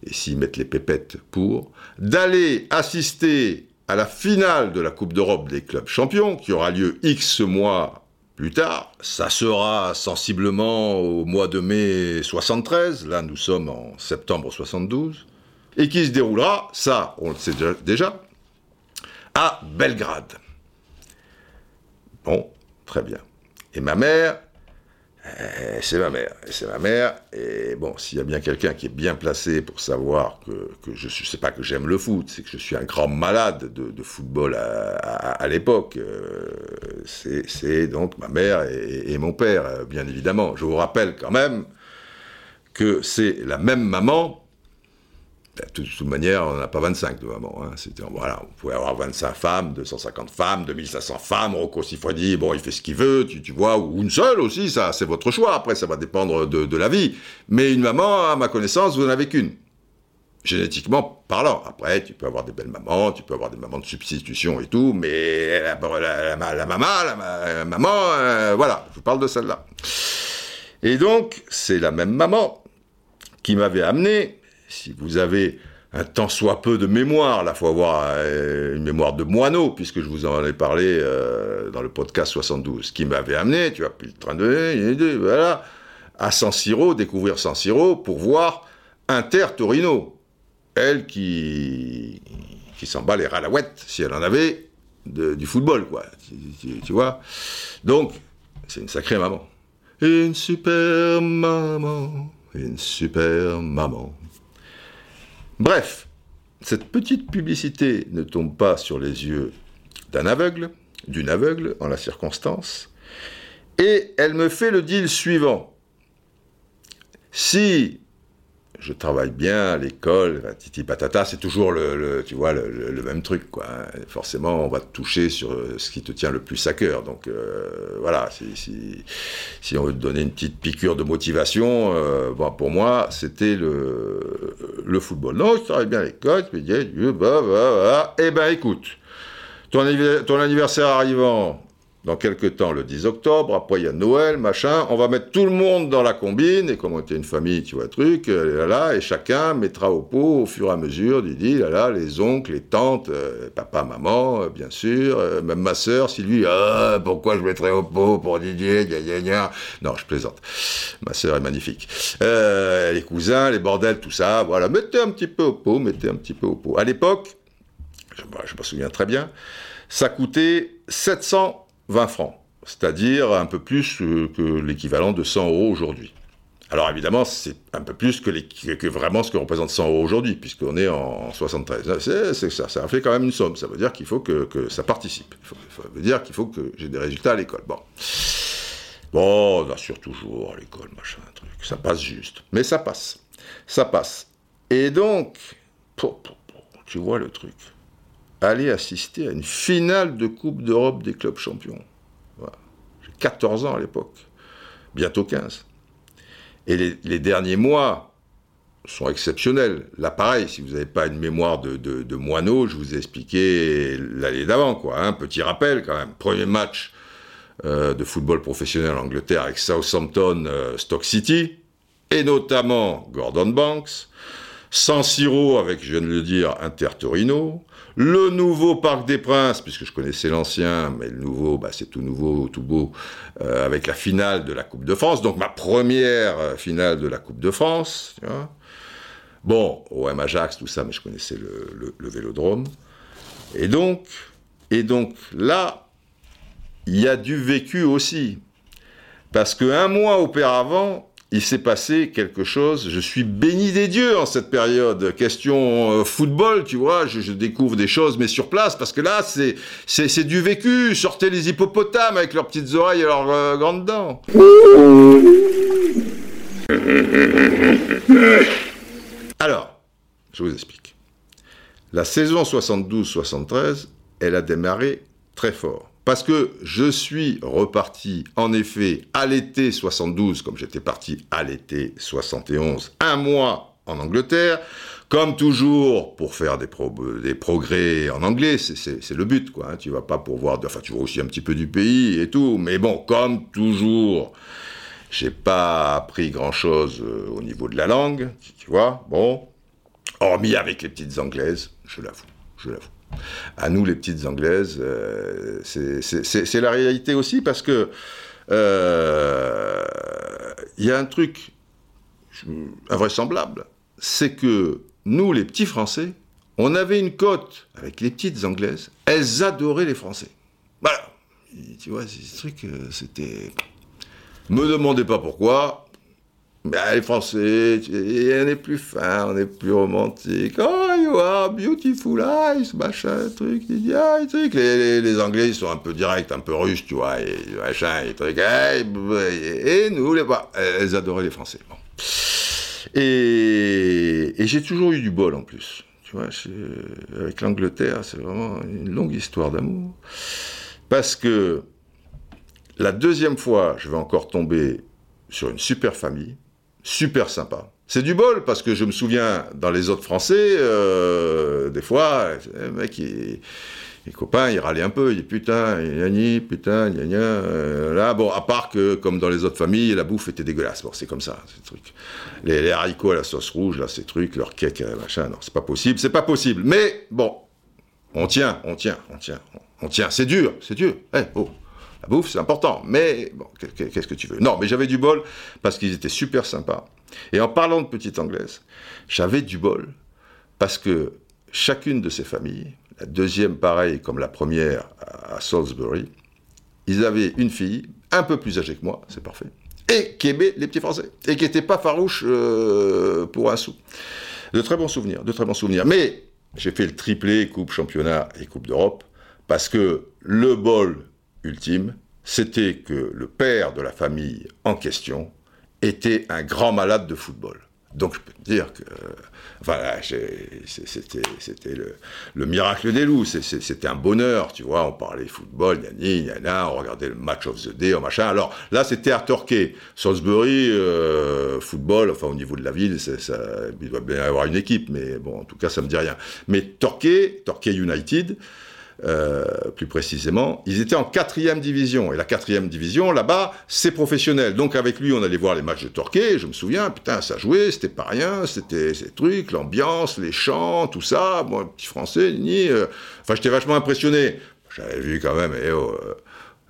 et s'ils mettent les pépettes pour, d'aller assister à la finale de la Coupe d'Europe des clubs champions, qui aura lieu X mois plus tard. Ça sera sensiblement au mois de mai 73, là nous sommes en septembre 72, et qui se déroulera, ça on le sait déjà, à Belgrade. Bon, très bien. Et ma mère, euh, c'est ma mère, c'est ma mère. Et bon, s'il y a bien quelqu'un qui est bien placé pour savoir que, je ne sais pas que j'aime le foot, c'est que je suis un grand malade de, football à, l'époque. Euh, c'est donc ma mère et, mon père, euh, bien évidemment. Je vous rappelle quand même que c'est la même maman de toute, manière, on n'a pas 25 de maman. Hein. voilà, on pouvait avoir 25 femmes, 250 femmes, 2500 femmes. Rocco Siffredi, bon, il fait ce qu'il veut, tu, tu, vois, ou une seule aussi, ça, c'est votre choix. Après, ça va dépendre de, la vie. Mais une maman, à ma connaissance, vous n'en avez qu'une. Génétiquement parlant. Après, tu peux avoir des belles mamans, tu peux avoir des mamans de substitution et tout, mais la, maman, la, maman, euh, voilà, je vous parle de celle-là. Et donc, c'est la même maman qui m'avait amené si vous avez un tant soit peu de mémoire, là, faut avoir euh, une mémoire de moineau, puisque je vous en ai parlé euh, dans le podcast 72, qui m'avait amené, tu vois, puis le train de, voilà, à San Siro, découvrir San Siro pour voir Inter Torino, elle qui qui s'en bat les ralawettes, si elle en avait, du football, quoi, tu vois. Donc, c'est une sacrée maman. Une super maman, une super maman. Bref, cette petite publicité ne tombe pas sur les yeux d'un aveugle, d'une aveugle en la circonstance, et elle me fait le deal suivant. Si je travaille bien à l'école, titi patata, c'est toujours le, tu vois, le, même truc, quoi. Forcément, on va te toucher sur ce qui te tient le plus à cœur. Donc, euh, voilà, si, si, on veut te donner une petite piqûre de motivation, euh, bon, pour moi, c'était le, le football. Non, je travaille bien à l'école, je me disais, bah, bah, bah. Eh ben, écoute, ton, ton anniversaire arrivant, dans quelques temps, le 10 octobre, après il y a Noël, machin, on va mettre tout le monde dans la combine, et comme on était une famille, tu vois, truc, euh, là, là, et chacun mettra au pot au fur et à mesure, du dit, là, là, les oncles, les tantes, euh, papa, maman, euh, bien sûr, même ma sœur, si lui, ah, pourquoi je mettrais au pot pour Didier, gna gna gna. Non, je plaisante. Ma sœur est magnifique. les cousins, les bordels, tout ça, voilà, mettez un petit peu au pot, mettez un petit peu au pot. À l'époque, je, je me souviens très bien, ça coûtait 700 20 francs, c'est-à-dire un peu plus que l'équivalent de 100 euros aujourd'hui. Alors évidemment, c'est un peu plus que, vraiment ce que représente 100 euros aujourd'hui, puisqu'on est en 73. C'est, ça, ça fait quand même une somme. Ça veut dire qu'il faut que, ça participe. Ça veut dire qu'il faut que j'ai des résultats à l'école. Bon. Bon, on assure toujours à l'école, machin, truc. Ça passe juste. Mais ça passe. Ça passe. Et donc, tu vois le truc aller assister à une finale de Coupe d'Europe des clubs champions. J'ai 14 ans à l'époque, bientôt 15. Et les, derniers mois sont exceptionnels. Là, pareil, si vous n'avez pas une mémoire de, moineau, je vous ai expliqué l'année d'avant, quoi. Un hein. petit rappel quand même. Premier match euh, de football professionnel en Angleterre avec Southampton, euh, Stock City, et notamment Gordon Banks. San Siro avec, je viens de le dire, Inter Torino, le nouveau Parc des Princes, puisque je connaissais l'ancien, mais le nouveau, bah, c'est tout nouveau, tout beau, euh, avec la finale de la Coupe de France, donc ma première euh, finale de la Coupe de France. Tu vois bon, OM Ajax, tout ça, mais je connaissais le, vélodrome. Et donc, et donc là, il y a du vécu aussi. Parce qu'un mois auparavant, il s'est passé quelque chose. Je suis béni des dieux en cette période. Question euh, football, tu vois, je, découvre des choses, mais sur place, parce que là, c'est, c'est, du vécu. Sortez les hippopotames avec leurs petites oreilles et leurs euh, grandes dents. Alors, je vous explique. La saison 72-73, elle a démarré très fort. Parce que je suis reparti, en effet, à l'été 72, comme j'étais parti à l'été 71, un mois en Angleterre, comme toujours, pour faire des, progrès en anglais, c'est le but, quoi. Hein. Tu vas pas pour voir, enfin, tu vois aussi un petit peu du pays et tout, mais bon, comme toujours, j'ai pas appris grand chose euh, au niveau de la langue, tu vois, bon, hormis avec les petites anglaises, je l'avoue, je l'avoue à nous les petites anglaises, euh, c'est la réalité aussi parce que il euh, y a un truc invraisemblable, c'est que nous les petits Français, on avait une cote avec les petites anglaises, elles adoraient les Français. Voilà, tu vois, ce truc, euh, c'était. Me demandez pas pourquoi, bah, les Français, on est plus fin, on est plus romantique. Oh, you are beautiful eyes, machin, truc, ah, truc. Les, les, Anglais, ils sont un peu directs, un peu russes, tu vois, et machin, et truc. Et, nous, les, bah, elles adoraient les Français. Et, et j'ai toujours eu du bol en plus. Tu vois, avec l'Angleterre, c'est vraiment une longue histoire d'amour. Parce que la deuxième fois, je vais encore tomber sur une super famille super sympa. C'est du bol parce que je me souviens dans les autres Français, euh, des fois, les copains, ils râlaient un peu, ils disaient putain, ni putain, gna gna. Euh, là, bon, à part que, comme dans les autres familles, la bouffe était dégueulasse. Bon, c'est comme ça, ces trucs. Les, les, haricots à la sauce rouge, là, ces trucs, leur cake, euh, machin, non, c'est pas possible, c'est pas possible. Mais, bon, on tient, on tient, on tient, on tient. C'est dur, c'est dur. Eh, oh. Bouffe, c'est important, mais bon, qu'est-ce que tu veux? Non, mais j'avais du bol parce qu'ils étaient super sympas. Et en parlant de petite anglaise, j'avais du bol parce que chacune de ces familles, la deuxième pareil comme la première à Salisbury, ils avaient une fille un peu plus âgée que moi, c'est parfait, et qui aimait les petits Français, et qui n'était pas farouche euh, pour un sou. De très bons souvenirs, de très bons souvenirs. Mais j'ai fait le triplé Coupe Championnat et Coupe d'Europe, parce que le bol c'était que le père de la famille en question était un grand malade de football. Donc je peux te dire que voilà, c'était le, miracle des loups, c'était un bonheur, tu vois, on parlait football, y a, on regardait le match of the day, machin. Alors là, c'était à Torquay, Salisbury, euh, football, enfin au niveau de la ville, il doit bien y avoir une équipe, mais bon, en tout cas, ça me dit rien. Mais Torquay, Torquay United, euh, plus précisément, ils étaient en quatrième division. Et la quatrième division, là-bas, c'est professionnel. Donc avec lui, on allait voir les matchs de Torquay. Je me souviens, putain, ça jouait, c'était pas rien, c'était ces trucs, l'ambiance, les chants, tout ça. Moi, petit français, ni. Euh, enfin, j'étais vachement impressionné. J'avais vu quand même eh, oh,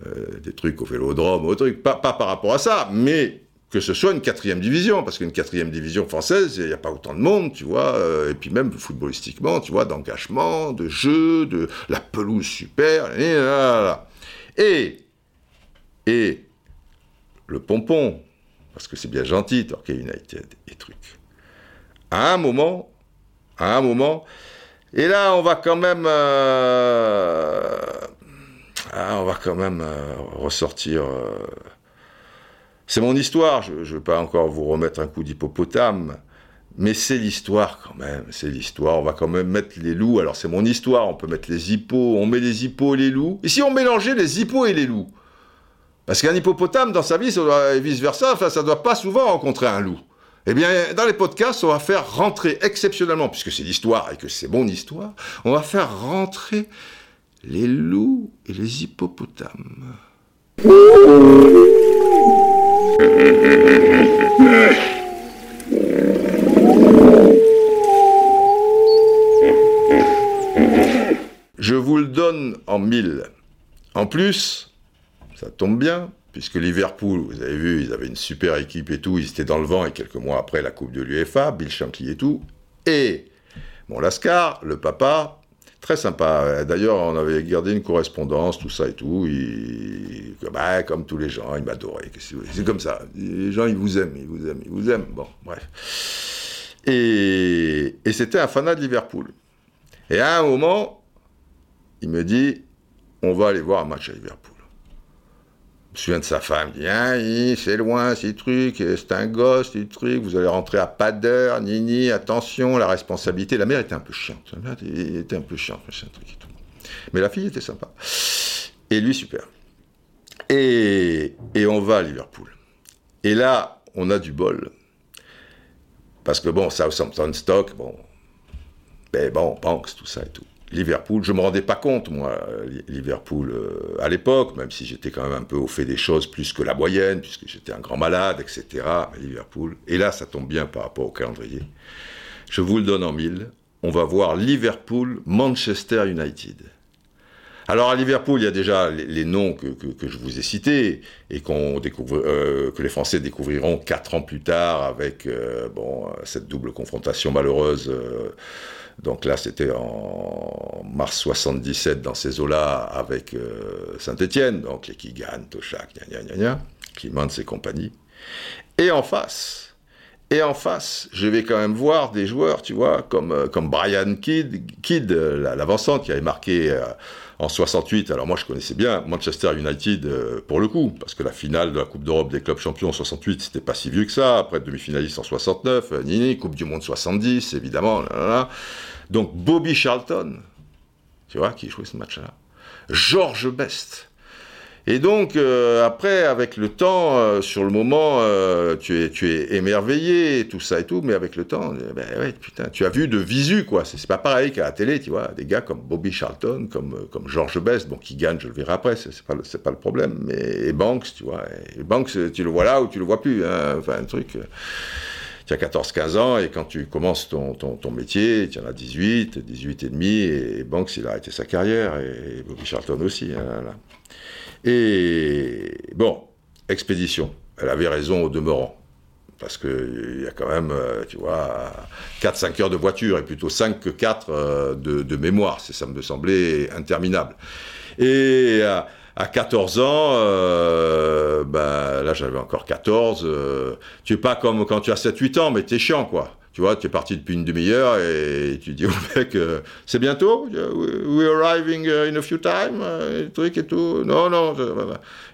euh, des trucs au vélodrome, au truc, pas, pas par rapport à ça, mais que ce soit une quatrième division, parce qu'une quatrième division française, il n'y a pas autant de monde, tu vois, euh, et puis même footballistiquement, tu vois, d'engagement, de jeu, de la pelouse super, et Et, le pompon, parce que c'est bien gentil, Torquay United et truc. À un moment, à un moment, et là, on va quand même, euh, ah, on va quand même euh, ressortir. C'est mon histoire, je ne vais pas encore vous remettre un coup d'hippopotame, mais c'est l'histoire quand même, c'est l'histoire. On va quand même mettre les loups, alors c'est mon histoire, on peut mettre les hippos, on met les hippos et les loups. Et si on mélangeait les hippos et les loups? Parce qu'un hippopotame dans sa vie, et vice-versa, ça ne doit pas souvent rencontrer un loup. Eh bien, dans les podcasts, on va faire rentrer exceptionnellement, puisque c'est l'histoire et que c'est mon histoire, on va faire rentrer les loups et les hippopotames. Je vous le donne en mille. En plus, ça tombe bien, puisque Liverpool, vous avez vu, ils avaient une super équipe et tout, ils étaient dans le vent et quelques mois après la Coupe de l'UEFA, Bill Shankly et tout. Et mon Lascar, le papa, Très sympa. D'ailleurs, on avait gardé une correspondance, tout ça et tout. Bah, comme tous les gens, il m'adorait. C'est comme ça. Les gens, ils vous aiment, ils vous aiment, ils vous aiment. Bon, bref. Et, et c'était un fanat de Liverpool. Et à un moment, il me dit, on va aller voir un match à Liverpool. Me souviens de sa femme, dit, ah, c'est loin, ces trucs, c'est un gosse, ces trucs, vous allez rentrer à pas d'heure, nini, attention, la responsabilité. La mère était un peu chiante, la était un peu chiante, machin, truc et tout. Mais la fille était sympa. Et lui, super. Et, et on va à Liverpool. Et là, on a du bol. Parce que bon, Southampton Stock, bon, ben bon, Banks, tout ça et tout. Liverpool, je me rendais pas compte, moi, Liverpool euh, à l'époque, même si j'étais quand même un peu au fait des choses plus que la moyenne, puisque j'étais un grand malade, etc. Liverpool. Et là, ça tombe bien par rapport au calendrier. Je vous le donne en mille. On va voir Liverpool, Manchester United. Alors à Liverpool, il y a déjà les, noms que, je vous ai cités et euh, que les Français découvriront quatre ans plus tard avec euh, cette double confrontation malheureuse donc là, c'était en mars 77 dans ces eaux-là avec euh, Saint-Étienne, donc les Kigan, Toshak, gna gna gna Clements et. Et en face, et en face, je vais quand même voir des joueurs, tu vois, comme, euh, Brian Kidd, Kidd l'avancante qui avait marqué euh, en 68, alors moi je connaissais bien Manchester United euh, pour le coup, parce que la finale de la Coupe d'Europe des clubs champions en 68, c'était pas si vieux que ça, après demi-finaliste en 69, euh, Nini, Coupe du Monde 70, évidemment, donc Bobby Charlton, tu vois, qui jouait ce match-là, George Best, et donc, euh, après, avec le temps, euh, sur le moment, euh, tu, es, tu es émerveillé, tout ça et tout, mais avec le temps, ben ouais, putain, tu as vu de visu, quoi. C'est pas pareil qu'à la télé, tu vois. Des gars comme Bobby Charlton, comme, comme George Best, bon, qui gagne, je le verrai après, c'est pas, pas le problème. Mais et Banks, tu vois. Et Banks, tu le vois là ou tu le vois plus, hein. Enfin, un truc tu as 14-15 ans et quand tu commences ton, ton, métier, tu en as 18, 18 et demi, et Banks, il a arrêté sa carrière, et Bobby Charlton aussi. Hein. Et bon, expédition. Elle avait raison au demeurant. Parce qu'il y a quand même, euh, tu vois, 4-5 heures de voiture et plutôt 5 que 4 euh, de, mémoire. Ça me semblait interminable. Et à, 14 ans, euh, ben, là j'avais encore 14, tu es pas comme quand tu as 7-8 ans, mais tu es chiant, quoi. Tu vois, tu es parti depuis une demi-heure et tu dis au mec, euh, c'est bientôt? We're arriving uh, in a few time, euh, truc et tout. Non, non.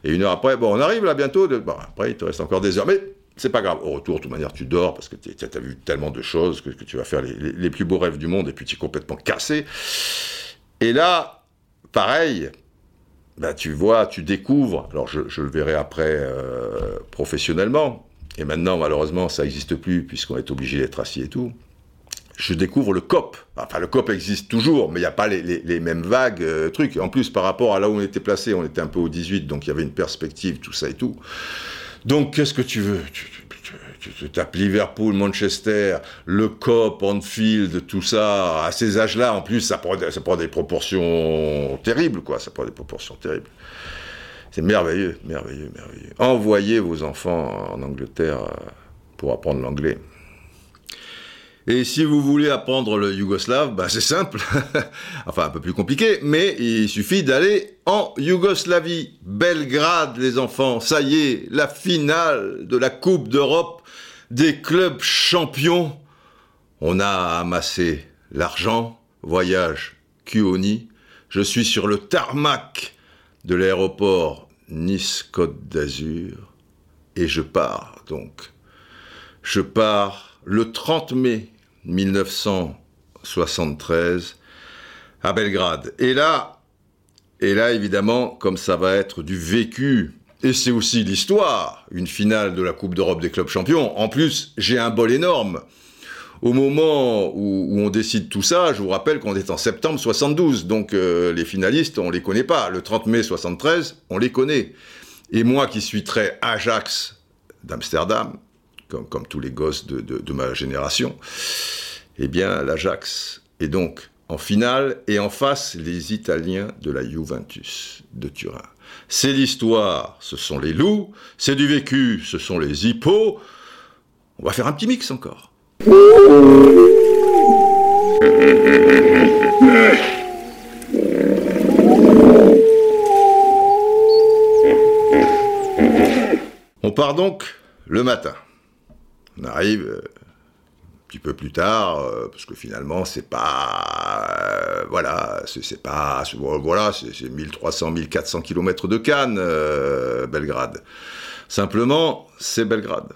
Et une heure après, bon, on arrive là bientôt. Bon, après, il te reste encore des heures. Mais c'est pas grave. Au retour, de toute manière, tu dors parce que tu as vu tellement de choses que, tu vas faire les, plus beaux rêves du monde et puis tu es complètement cassé. Et là, pareil, bah, tu vois, tu découvres. Alors, je, le verrai après euh, professionnellement et maintenant malheureusement ça n'existe plus puisqu'on est obligé d'être assis et tout, je découvre le COP. Enfin, le COP existe toujours, mais il n'y a pas les, mêmes vagues, euh, trucs. En plus, par rapport à là où on était placé, on était un peu au 18, donc il y avait une perspective, tout ça et tout. Donc, qu'est-ce que tu veux? Tu, tu, tapes Liverpool, Manchester, le COP, Anfield, tout ça. À ces âges-là, en plus, ça prend, ça prend des proportions terribles, quoi. Ça prend des proportions terribles. C'est merveilleux, merveilleux, merveilleux. Envoyez vos enfants en Angleterre euh, pour apprendre l'anglais. Et si vous voulez apprendre le yougoslave, bah c'est simple, enfin un peu plus compliqué, mais il suffit d'aller en Yougoslavie. Belgrade, les enfants, ça y est, la finale de la Coupe d'Europe des clubs champions. On a amassé l'argent, voyage Kuoni. Je suis sur le tarmac de l'aéroport Nice-Côte d'Azur et je pars donc. Je pars le 30 mai 1973 à Belgrade. Et là, et là évidemment, comme ça va être du vécu, et c'est aussi l'histoire, une finale de la Coupe d'Europe des clubs champions. En plus, j'ai un bol énorme au moment où, on décide tout ça, je vous rappelle qu'on est en septembre 72, donc euh, les finalistes, on les connaît pas. Le 30 mai 73, on les connaît. Et moi qui suis très Ajax d'Amsterdam, comme, tous les gosses de ma génération, eh bien l'Ajax est donc en finale et en face les Italiens de la Juventus de Turin. C'est l'histoire, ce sont les loups. C'est du vécu, ce sont les hippos. On va faire un petit mix encore. On part donc le matin. On arrive euh, peu plus tard, euh, parce que finalement, c'est pas. euh, voilà, c'est pas. Voilà, c'est c'est 1300, 1400 km de Cannes, euh, Belgrade. Simplement, c'est Belgrade.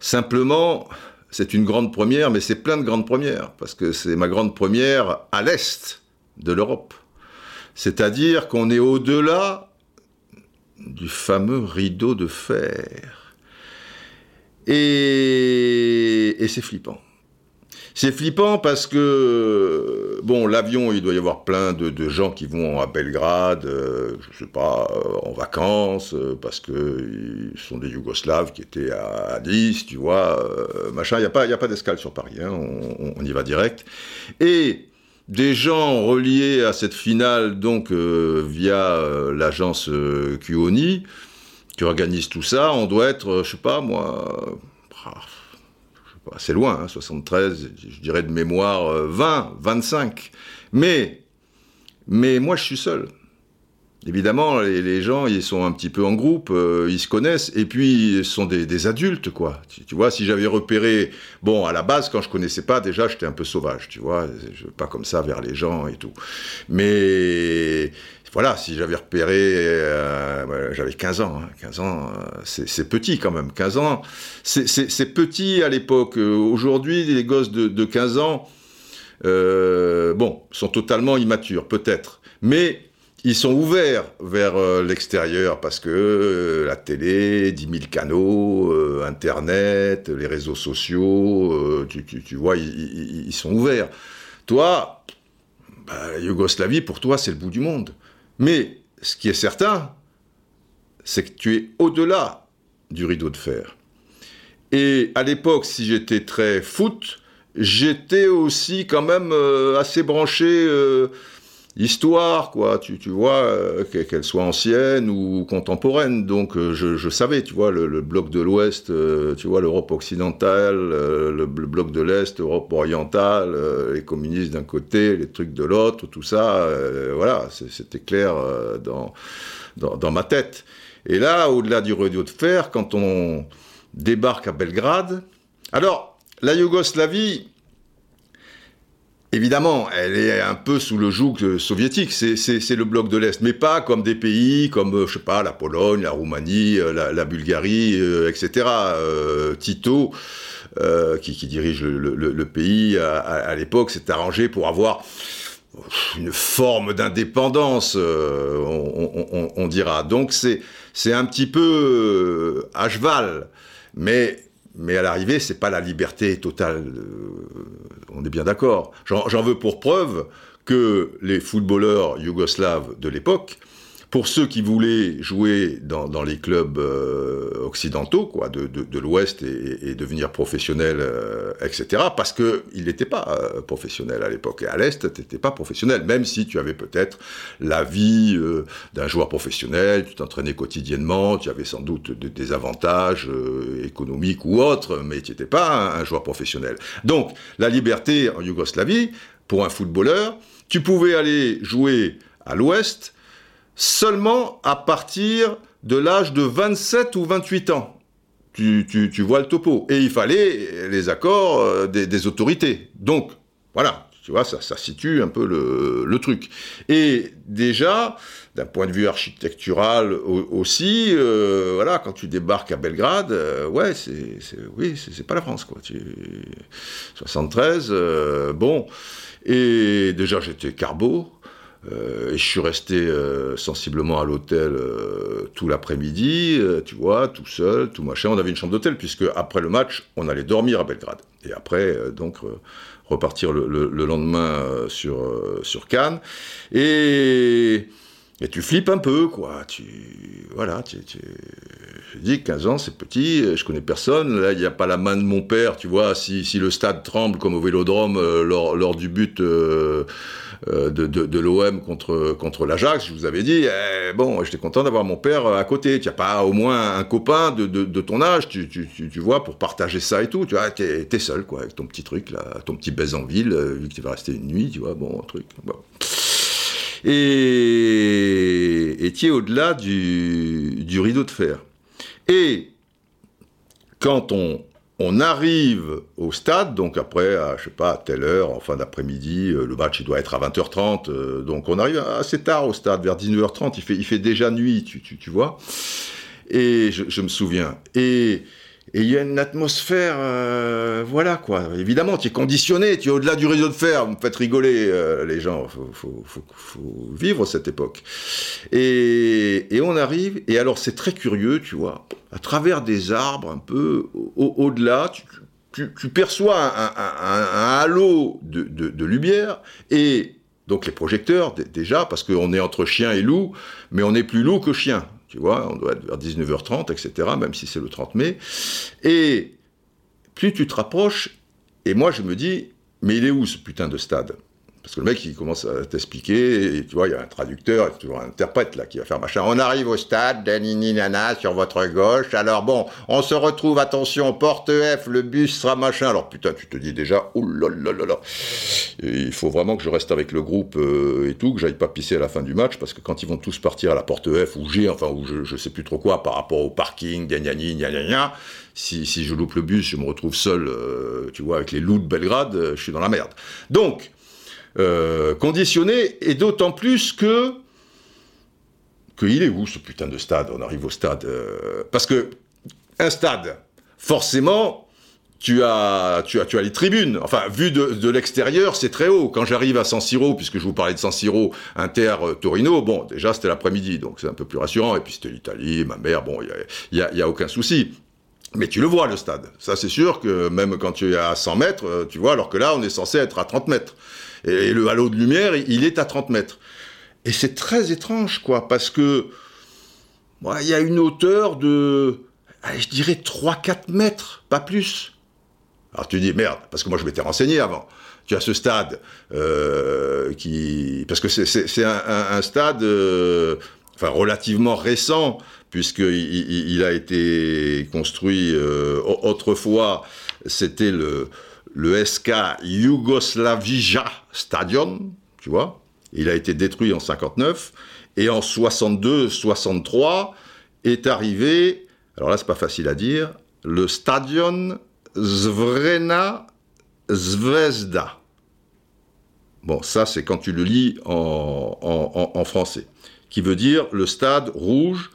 Simplement, c'est une grande première, mais c'est plein de grandes premières, parce que c'est ma grande première à l'est de l'Europe. C'est-à-dire qu'on est au-delà du fameux rideau de fer. Et, c'est flippant. C'est flippant parce que, bon, l'avion, il doit y avoir plein de, gens qui vont à Belgrade, euh, je sais pas, euh, en vacances, euh, parce que ils sont des Yougoslaves qui étaient à, à tu vois, euh, machin. Il n'y a pas, pas d'escale sur Paris, hein, on, on y va direct. Et des gens reliés à cette finale, donc via l'agence QONI, qui organise tout ça, on doit être, euh, je sais pas moi, euh, ah, c'est loin, hein, 73, je dirais de mémoire euh, 20, 25. Mais, mais moi je suis seul. Évidemment, les, gens, ils sont un petit peu en groupe, euh, ils se connaissent, et puis sont des, adultes, quoi. Tu, tu vois, si j'avais repéré, bon, à la base, quand je connaissais pas, déjà, j'étais un peu sauvage, tu vois, pas comme ça vers les gens et tout. Mais voilà, si j'avais repéré, euh, j'avais 15 ans, hein, 15 ans, euh, c'est petit quand même, 15 ans, c'est- petit à l'époque. Euh, Aujourd'hui, les gosses de, de 15 ans, bon, sont totalement immatures, peut-être, mais ils sont ouverts vers l'extérieur parce que la télé, 10 000 canaux, Internet, les réseaux sociaux, tu, vois, ils, ils- sont ouverts. Toi, bah, la Yougoslavie, pour toi, c'est le bout du monde. Mais ce qui est certain, c'est que tu es au-delà du rideau de fer. Et à l'époque, si j'étais très foot, j'étais aussi quand même euh, assez branché euh, histoire, quoi. Tu, tu vois, euh, que- qu'elle soit ancienne ou contemporaine. Donc euh, je, je savais, tu vois, le, le bloc de l'Ouest, euh, tu vois, l'Europe occidentale, le, bloc de l'Est, l'Europe orientale, les communistes d'un côté, les trucs de l'autre, tout ça. voilà, c'était clair dans, dans, dans ma tête. Et là, au-delà du rideau de fer, quand on débarque à Belgrade, alors la Yougoslavie, Évidemment, elle est un peu sous le joug euh, soviétique, c'est- le bloc de l'Est, mais pas comme des pays comme, euh, je sais pas, la Pologne, la Roumanie, euh, la, la Bulgarie, euh, etc. Euh, Tito, euh, qui, qui dirige le, le- le pays à, à- l'époque, s'est arrangé pour avoir une forme d'indépendance, on, on- on- dira. Donc c'est un petit peu euh, à cheval, mais mais à l'arrivée, c'est pas la liberté totale. euh, on est bien d'accord. J'en j'en veux pour preuve que les footballeurs yougoslaves de l'époque, pour ceux qui voulaient jouer dans, dans les clubs euh, occidentaux, quoi, de, de, de l'Ouest et, et devenir professionnels, euh, etc., parce qu'ils n'étaient pas euh, professionnels à l'époque. Et à l'Est, tu n'étais pas professionnel, même si tu avais peut-être la vie euh, d'un joueur professionnel, tu t'entraînais quotidiennement, tu avais sans doute de- des avantages euh, économiques ou autres, mais tu n'étais pas un, un joueur professionnel. Donc, la liberté en Yougoslavie, pour un footballeur, tu pouvais aller jouer à l'Ouest, seulement à partir de l'âge de 27 ou 28 ans. Tu, vois le topo. Et il fallait les accords euh, des, autorités. Donc, voilà, tu vois, ça, situe un peu le, truc. Et déjà, d'un point de vue architectural au- aussi, euh, voilà, quand tu débarques à Belgrade, euh, ouais, c'est, oui, c'est, pas la France, quoi. Tu, 73, euh, bon. Et déjà, j'étais carbo. Euh, et je suis resté euh, sensiblement à l'hôtel euh, tout l'après-midi, tu vois, tout seul, tout machin. On avait une chambre d'hôtel, puisque après le match, on allait dormir à Belgrade. Et après, donc, repartir le, le- le lendemain sur, Cannes. Et, et tu flippes un peu, quoi. Tu, voilà, tu, je dis 15 ans, c'est petit, je connais personne. Là, il n'y a pas la main de mon père, tu vois. Si, si le stade tremble comme au vélodrome euh, lors, lors du but euh, euh, de, de, l'OM contre, contre l'Ajax, je vous avais dit, eh, bon, j'étais content d'avoir mon père à côté. Tu n'as pas au moins un copain de, de, ton âge, tu, tu, tu, vois, pour partager ça et tout. Tu vois, t'es, seul, quoi, avec ton petit truc, là, ton petit baise en ville, euh, vu que tu vas rester une nuit, tu vois, bon, un truc. Bon. Et, es au-delà du, du rideau de fer. Et quand on, on arrive au stade, donc après, à, je sais pas, à telle heure, en fin d'après-midi, euh, le match il doit être à 20h30, euh, donc on arrive assez tard au stade, vers 19h30, il fait, il fait déjà nuit, tu, tu, tu vois. Et je, je me souviens. Et et il y a une atmosphère, euh, voilà quoi. Évidemment, tu es conditionné, tu es au-delà du réseau de fer. Vous me faites rigoler, euh, les gens. Faut, faut, vivre cette époque. Et, on arrive, et alors c'est très curieux, tu vois, à travers des arbres, un peu au-delà, tu, perçois un, halo de, lumière, et donc les projecteurs, déjà, parce qu'on est entre chien et loup, mais on est plus loup que chien. Tu vois, on doit être vers 19h30, etc., même si c'est le 30 mai. Et plus tu te rapproches, et moi je me dis, mais il est où ce putain de stade? Parce que le mec, il commence à t'expliquer, et tu vois, il y a un traducteur, il y a toujours un interprète là qui va faire machin. On arrive au stade, danini nana, sur votre gauche. Alors bon, on se retrouve, attention, porte F, le bus sera machin. Alors putain, tu te dis déjà, là là. il faut vraiment que je reste avec le groupe euh, et tout, que j'aille pas pisser à la fin du match, parce que quand ils vont tous partir à la porte F ou G, enfin, ou je, je sais plus trop quoi, par rapport au parking, gna gna gna gna gna, si, si je loupe le bus, je me retrouve seul, euh, tu vois, avec les loups de Belgrade, euh, je suis dans la merde. Donc, euh, conditionné, et d'autant plus que que il est où ce putain de stade? On arrive au stade euh, parce que un stade, forcément, tu as, tu as, tu as les tribunes. Enfin, vu de, de l'extérieur, c'est très haut. Quand j'arrive à San Siro, puisque je vous parlais de San Siro, Inter Torino, bon, déjà c'était l'après-midi, donc c'est un peu plus rassurant. Et puis c'était l'Italie, ma mère, bon, il y a, y, y a aucun souci. Mais tu le vois, le stade. Ça, c'est sûr que même quand tu es à 100 mètres, tu vois, alors que là, on est censé être à 30 mètres. Et le halo de lumière, il est à 30 mètres. Et c'est très étrange, quoi, parce que il y a une hauteur de, je dirais 3-4 mètres, pas plus. Alors tu dis, merde, parce que moi je m'étais renseigné avant. Tu as ce stade euh, qui... Parce que c'est un, stade euh, enfin, relativement récent, puisqu'il il, il a été construit euh, autrefois, c'était le le SK Yugoslavija Stadion, tu vois, il a été détruit en 59, et en 62-63 est arrivé, alors là c'est pas facile à dire, le Stadion Zvrena Zvezda. Bon, ça c'est quand tu le lis en, français, qui veut dire le stade rouge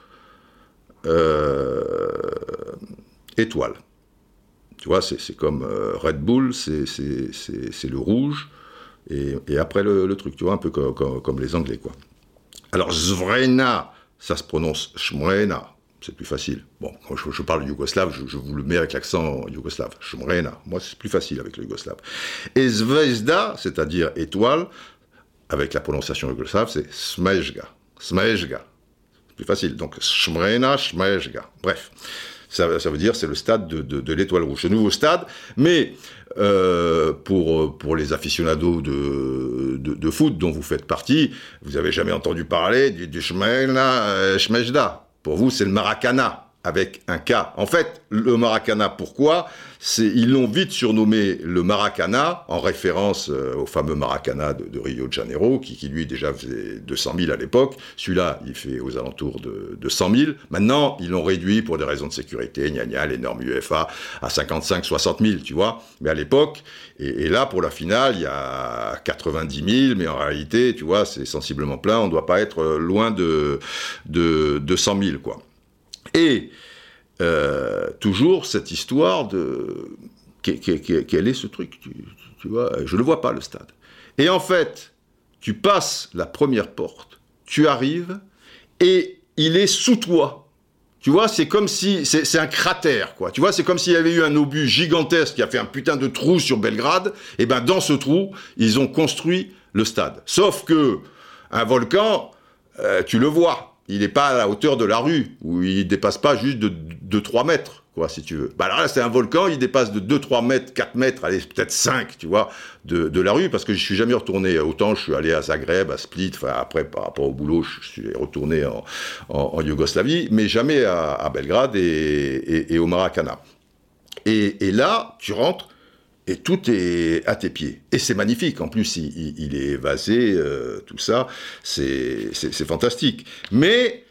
euh, étoile. Tu vois, c'est comme euh, Red Bull, c'est le rouge, et, après le, truc, tu vois, un peu comme, les Anglais, quoi. Alors, Zvrena, ça se prononce Shmrena, c'est plus facile. Bon, quand je, parle yougoslave, je, vous le mets avec l'accent yougoslave. Shmrena, moi, c'est plus facile avec le yougoslave. Et Zvezda, c'est-à-dire étoile, avec la prononciation yougoslave, c'est Smejga. Smejga. Plus facile. Donc, Shmrena, Smejga. Bref. Ça, ça veut dire c'est le stade de, de, l'étoile rouge, ce nouveau stade. Mais euh, pour, pour les aficionados de, de, foot dont vous faites partie, vous avez jamais entendu parler du, du Shmejda. Pour vous, c'est le Maracana avec un K. En fait, le Maracana, pourquoi? Ils l'ont vite surnommé le Maracana, en référence euh, au fameux Maracana de, Rio de Janeiro, qui, qui, lui déjà faisait 200 000 à l'époque. Celui-là, il fait aux alentours de, de 100 000. Maintenant, ils l'ont réduit pour des raisons de sécurité, gna gna, les normes UFA, à 55 60 000, tu vois. Mais à l'époque, et, là, pour la finale, il y a 90 000, mais en réalité, tu vois, c'est sensiblement plein. On ne doit pas être loin de, de, de 100 000, quoi. Et euh, toujours cette histoire de quel est ce truc, tu, vois Je le vois pas le stade. Et en fait, tu passes la première porte, tu arrives et il est sous toi. Tu vois, c'est comme si c'est un cratère, quoi. Tu vois, c'est comme s'il y avait eu un obus gigantesque qui a fait un putain de trou sur Belgrade. Et ben dans ce trou, ils ont construit le stade. Sauf que un volcan, euh, tu le vois il n'est pas à la hauteur de la rue, où il dépasse pas juste de, de 3 mètres, quoi, si tu veux. Bah là, c'est un volcan, il dépasse de 2, 3 mètres, 4 mètres, allez, peut-être 5, tu vois, de, de, la rue, parce que je suis jamais retourné. Autant je suis allé à Zagreb, à Split, enfin après, par rapport au boulot, je suis retourné en, en, en Yougoslavie, mais jamais à, à Belgrade et, et, et, au Maracana. Et, et là, tu rentres, et tout est à tes pieds. Et c'est magnifique. En plus, il, est vasé, euh, tout ça. C'est fantastique. Mais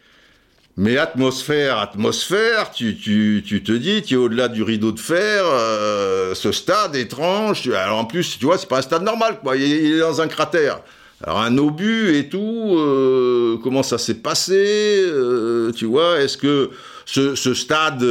Mais atmosphère, atmosphère, tu, te dis, tu es au-delà du rideau de fer, euh, ce stade étrange. Alors en plus, tu vois, c'est pas un stade normal, quoi. Il, est dans un cratère. Alors un obus et tout, euh, comment ça s'est passé, tu vois Est-ce que ce, ce stade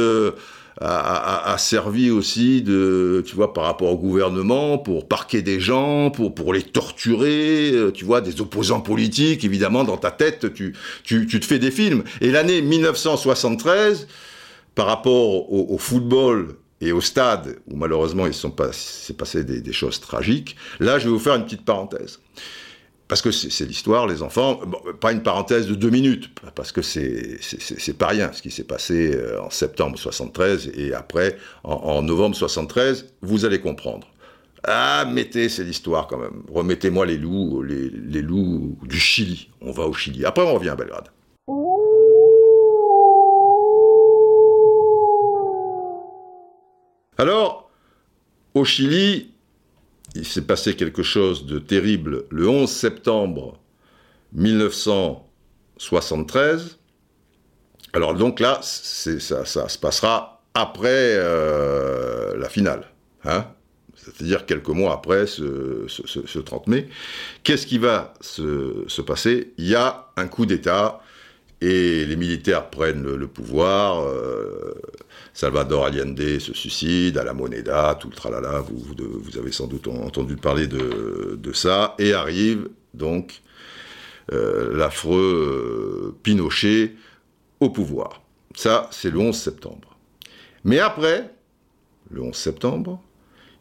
a, servi aussi de, tu vois, par rapport au gouvernement, pour parquer des gens, pour, pour les torturer, euh, tu vois, des opposants politiques, évidemment, dans ta tête, tu, tu, tu te fais des films. Et l'année 1973, par rapport au, football et au stade, où malheureusement il s'est passé des, des choses tragiques, là je vais vous faire une petite parenthèse parce que c'est l'histoire, les enfants, pas une parenthèse de deux minutes, parce que c'est pas rien ce qui s'est passé euh, en septembre 73 et après en, novembre 73, vous allez comprendre. Ah, mettez, c'est l'histoire quand même. Remettez-moi les loups, les, les, loups du Chili. On va au Chili. Après, on revient à Belgrade. Alors, au Chili, il s'est passé quelque chose de terrible le 11 septembre 1973. Alors donc là, ça, se passera après euh, la finale. Hein c'est-à-dire quelques mois après ce, 30 mai. Qu'est-ce qui va se, passer? Il y a un coup d'État et les militaires prennent le, pouvoir. Euh, Salvador Allende se suicide, à la Moneda, tout le tralala, vous, avez sans doute entendu parler de, ça, et arrive donc euh, l'affreux euh, Pinochet au pouvoir. Ça, c'est le 11 septembre. Mais après, le 11 septembre,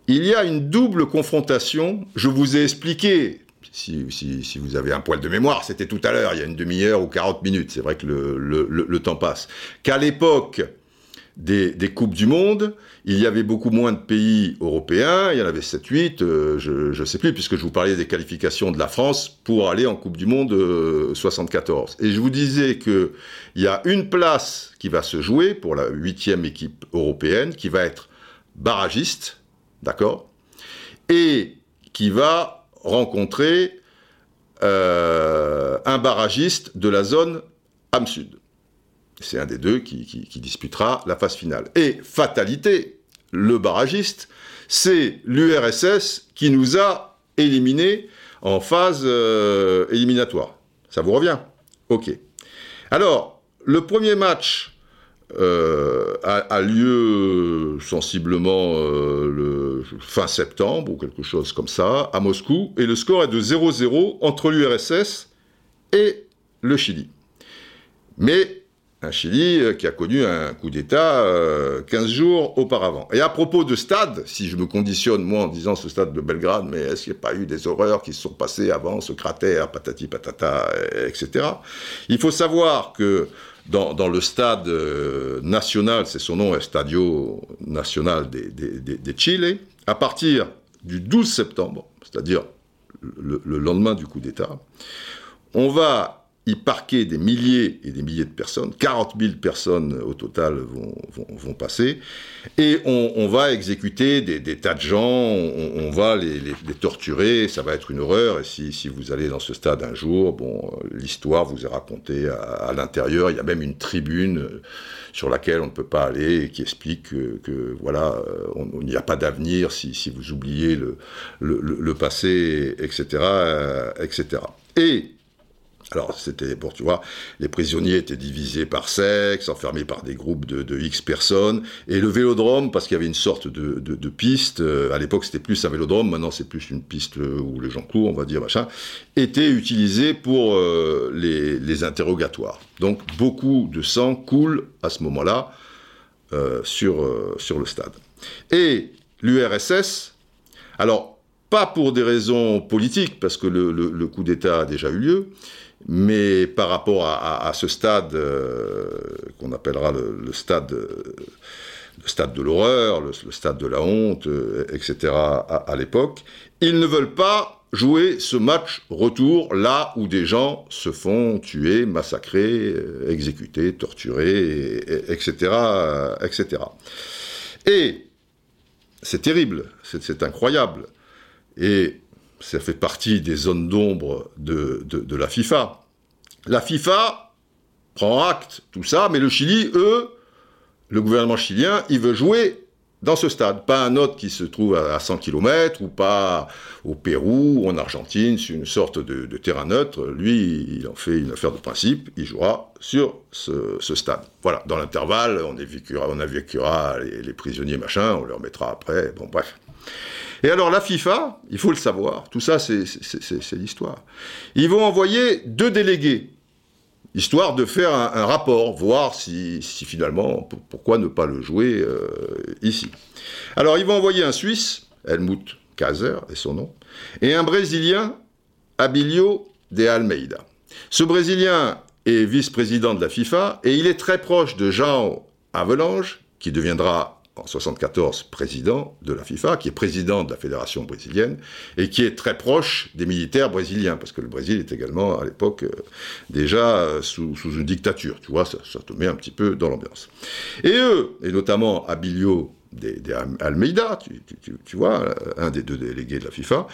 il y a une double confrontation. Je vous ai expliqué si, vous avez un poil de mémoire, c'était tout à l'heure, il y a une demi-heure ou 40 minutes, c'est vrai que le, temps passe. Qu'à l'époque des, Coupes du Monde, il y avait beaucoup moins de pays européens, il y en avait 7-8, euh, je ne sais plus, puisque je vous parlais des qualifications de la France pour aller en Coupe du Monde 74. Euh, Et je vous disais qu'il y a une place qui va se jouer pour la huitième équipe européenne, qui va être barragiste, d'accord? Et qui va rencontrer euh, un barragiste de la zone Am Sud. C'est un des deux qui, disputera la phase finale. Et fatalité, le barragiste, c'est l'URSS qui nous a éliminés en phase euh, éliminatoire. Ça vous revient? Ok. Alors, le premier match euh, a, lieu sensiblement euh, le fin septembre ou quelque chose comme ça, à Moscou, et le score est de 0-0 entre l'URSS et le Chili. Mais un Chili euh, qui a connu un coup d'État 15 jours auparavant. Et à propos de stade, si je me conditionne moi en disant ce stade de Belgrade, mais est-ce qu'il n'y a pas eu des horreurs qui se sont passées avant, ce cratère, patati patata, etc. Il faut savoir que dans, le stade euh, national, c'est son nom, Estadio Nacional de, Chile, à partir du 12 septembre, c'est-à-dire le, lendemain du coup d'État, on va y parquer des milliers et des milliers de personnes, 40 000 personnes au total vont, vont, passer, et on, va exécuter des, tas de gens, on, va les, torturer, ça va être une horreur, et si, si, vous allez dans ce stade un jour, bon, l'histoire vous est racontée à, l'intérieur, il y a même une tribune sur laquelle on ne peut pas aller, et qui explique que, voilà, il n'y a pas d'avenir si, si, vous oubliez le, le, le passé, etc., etc. Et alors, c'était pour, tu vois, les prisonniers étaient divisés par sexe, enfermés par des groupes de, X personnes, et le vélodrome, parce qu'il y avait une sorte de, piste, euh, à l'époque c'était plus un vélodrome, maintenant c'est plus une piste où les gens courent, on va dire, machin, était utilisé pour euh, les, interrogatoires. Donc, beaucoup de sang coule à ce moment-là euh, sur, sur le stade. Et l'URSS, alors, pas pour des raisons politiques, parce que le coup d'État a déjà eu lieu, mais par rapport à, ce stade euh, qu'on appellera le, stade, le stade de l'horreur, le, stade de la honte, euh, etc. à, l'époque, ils ne veulent pas jouer ce match retour là où des gens se font tuer, massacrer, euh, exécuter, torturer, etc., etc. Et c'est terrible, c'est incroyable. Et ça fait partie des zones d'ombre de, la FIFA. La FIFA prend acte, tout ça, mais le Chili, eux, le gouvernement chilien, il veut jouer dans ce stade, pas un autre qui se trouve à 100 km ou pas au Pérou ou en Argentine, c'est une sorte de, terrain neutre. Lui, il en fait une affaire de principe, il jouera sur ce, stade. Voilà, dans l'intervalle, on évacuera, on les, les, prisonniers, machin, on leur mettra après, bon bref. Et alors la FIFA, il faut le savoir, tout ça c'est l'histoire. Ils vont envoyer deux délégués histoire de faire un, rapport, voir si, finalement, pourquoi ne pas le jouer euh, ici. Alors, ils vont envoyer un Suisse, Helmut Kaiser est son nom, et un Brésilien, Abilio de Almeida. Ce Brésilien est vice-président de la FIFA et il est très proche de Jean Avelange, qui deviendra en 74 président de la FIFA, qui est président de la fédération brésilienne et qui est très proche des militaires brésiliens, parce que le Brésil est également à l'époque euh, déjà euh, sous, une dictature, tu vois, ça, ça, te met un petit peu dans l'ambiance. Et eux, et notamment Abilio des, Almeida, tu, vois, un des deux délégués de la FIFA,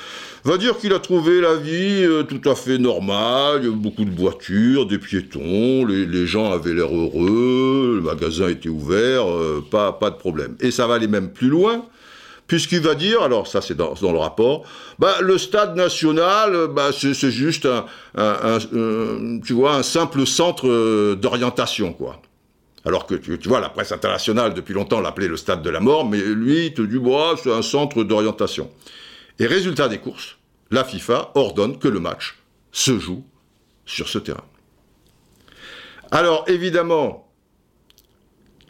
va dire qu'il a trouvé la vie euh, tout à fait normale, beaucoup de voitures, des piétons, les, gens avaient l'air heureux, le magasin était ouvert, euh, pas, pas de problème. Et ça va aller même plus loin, puisqu'il va dire, alors ça c'est dans, le rapport, bah, le stade national, bah, c'est juste un, tu vois, un simple centre euh, d'orientation, quoi. Alors que tu, vois, la presse internationale depuis longtemps l'appelait le stade de la mort, mais lui, il te c'est un centre d'orientation. Et résultat des courses, la FIFA ordonne que le match se joue sur ce terrain. Alors évidemment,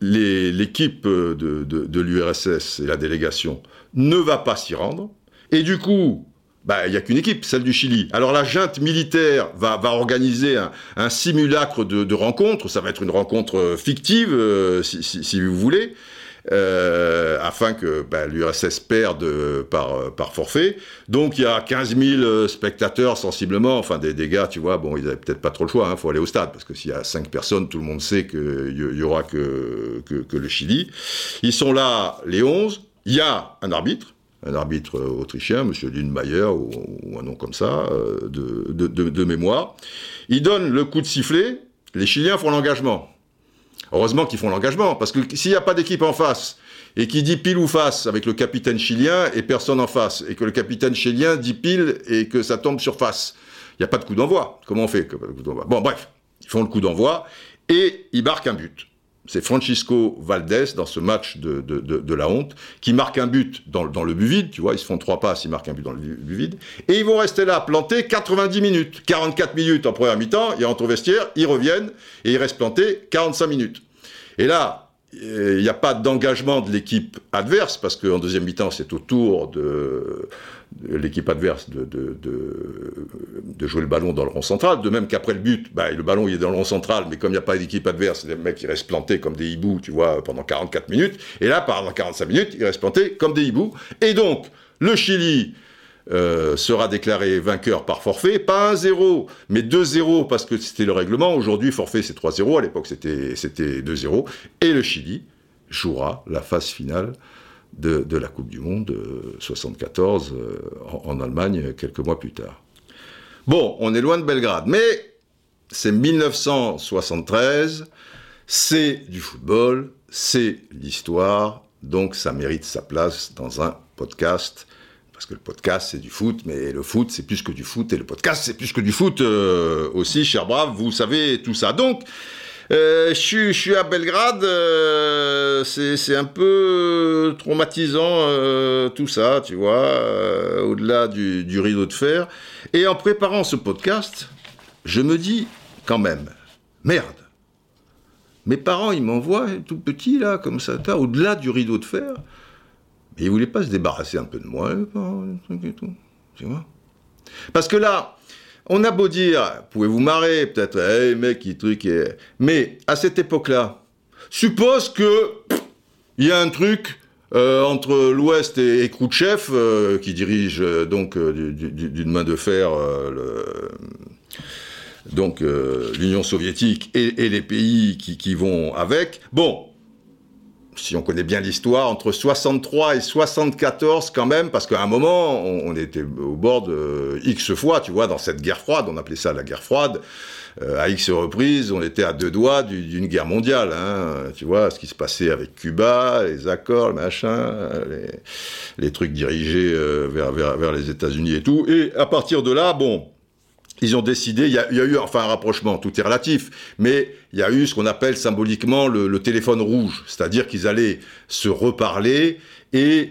l'équipe de l'URSS et la délégation ne va pas s'y rendre, et du coup, bah, il n'y a qu'une équipe, celle du Chili. Alors la junte militaire va, organiser un, simulacre de, rencontre, ça va être une rencontre euh, fictive, euh, si, vous voulez, euh, afin que bah, l'URSS perde par, forfait. Donc il y a 15 000 spectateurs sensiblement, enfin des, des gars, tu vois, bon, ils n'avaient peut-être pas trop le choix, il hein, faut aller au stade, parce que s'il y a 5 personnes, tout le monde sait qu'il y, aura que le Chili. Ils sont là les 11, il y a un arbitre, un arbitre autrichien, M. Lindmayer, ou, ou, un nom comme ça, euh, de, de, mémoire. Il donne le coup de sifflet, les Chiliens font l'engagement. Heureusement qu'ils font l'engagement, parce que s'il n'y a pas d'équipe en face, et qui dit pile ou face avec le capitaine chilien et personne en face, et que le capitaine chilien dit pile et que ça tombe sur face, il n'y a pas de coup d'envoi. Comment on fait Bon, bref, ils font le coup d'envoi, et ils marquent un but c'est Francisco Valdés dans ce match de, la honte qui marque un but dans, dans, le but vide, tu vois, ils se font trois passes, ils marquent un but dans le but vide, et ils vont rester là plantés 90 minutes, 44 minutes en première mi-temps, ils rentrent au vestiaire, ils reviennent et ils restent plantés 45 minutes. Et là, il n'y a pas d'engagement de l'équipe adverse, parce qu'en deuxième mi-temps, c'est au tour de, l'équipe adverse de, de, jouer le ballon dans le rond central. De même qu'après le but, bah, le ballon il est dans le rond central, mais comme il n'y a pas d'équipe adverse, les mecs ils restent plantés comme des hiboux, tu vois, pendant 44 minutes. Et là, pendant 45 minutes, ils restent plantés comme des hiboux. Et donc, le Chili euh, sera déclaré vainqueur par forfait, pas 1-0, mais 2-0 parce que c'était le règlement. Aujourd'hui, forfait c'est 3-0, à l'époque c'était 2-0. Et le Chili jouera la phase finale de, la Coupe du Monde 74 euh, en, en, Allemagne quelques mois plus tard. Bon, on est loin de Belgrade, mais c'est 1973, c'est du football, c'est l'histoire, donc ça mérite sa place dans un podcast parce que le podcast c'est du foot, mais le foot c'est plus que du foot, et le podcast c'est plus que du foot euh, aussi, cher brave, vous savez tout ça. Donc, euh, je, suis à Belgrade, euh, c'est un peu traumatisant tout ça, tu vois, au-delà du, rideau de fer. Et en préparant ce podcast, je me dis quand même, merde, mes parents ils m'envoient tout petit là, comme ça, au-delà du rideau de fer. Mais il voulait pas se débarrasser un peu de moi, tu vois Parce que là, on a beau dire, pouvez-vous marrer, peut-être, mec, truc, mais à cette époque-là, suppose que il y a un truc euh, entre l'Ouest et, et Khrouchtchev, euh, qui dirige euh, donc d'une main de fer donc l'Union soviétique et, les pays qui, vont avec. Bon, si on connaît bien l'histoire, entre 63 et 74 quand même, parce qu'à un moment, on, était au bord de X fois, tu vois, dans cette guerre froide, on appelait ça la guerre froide. Euh, à X reprises, on était à deux doigts d'une guerre mondiale. Hein, tu vois, ce qui se passait avec Cuba, les accords, le machin, les, les trucs dirigés euh, vers, vers, vers les États-Unis et tout. Et à partir de là, bon, ils ont décidé, il y, a, eu enfin un rapprochement, tout est relatif, mais il y a eu ce qu'on appelle symboliquement le, le téléphone rouge, c'est-à-dire qu'ils allaient se reparler et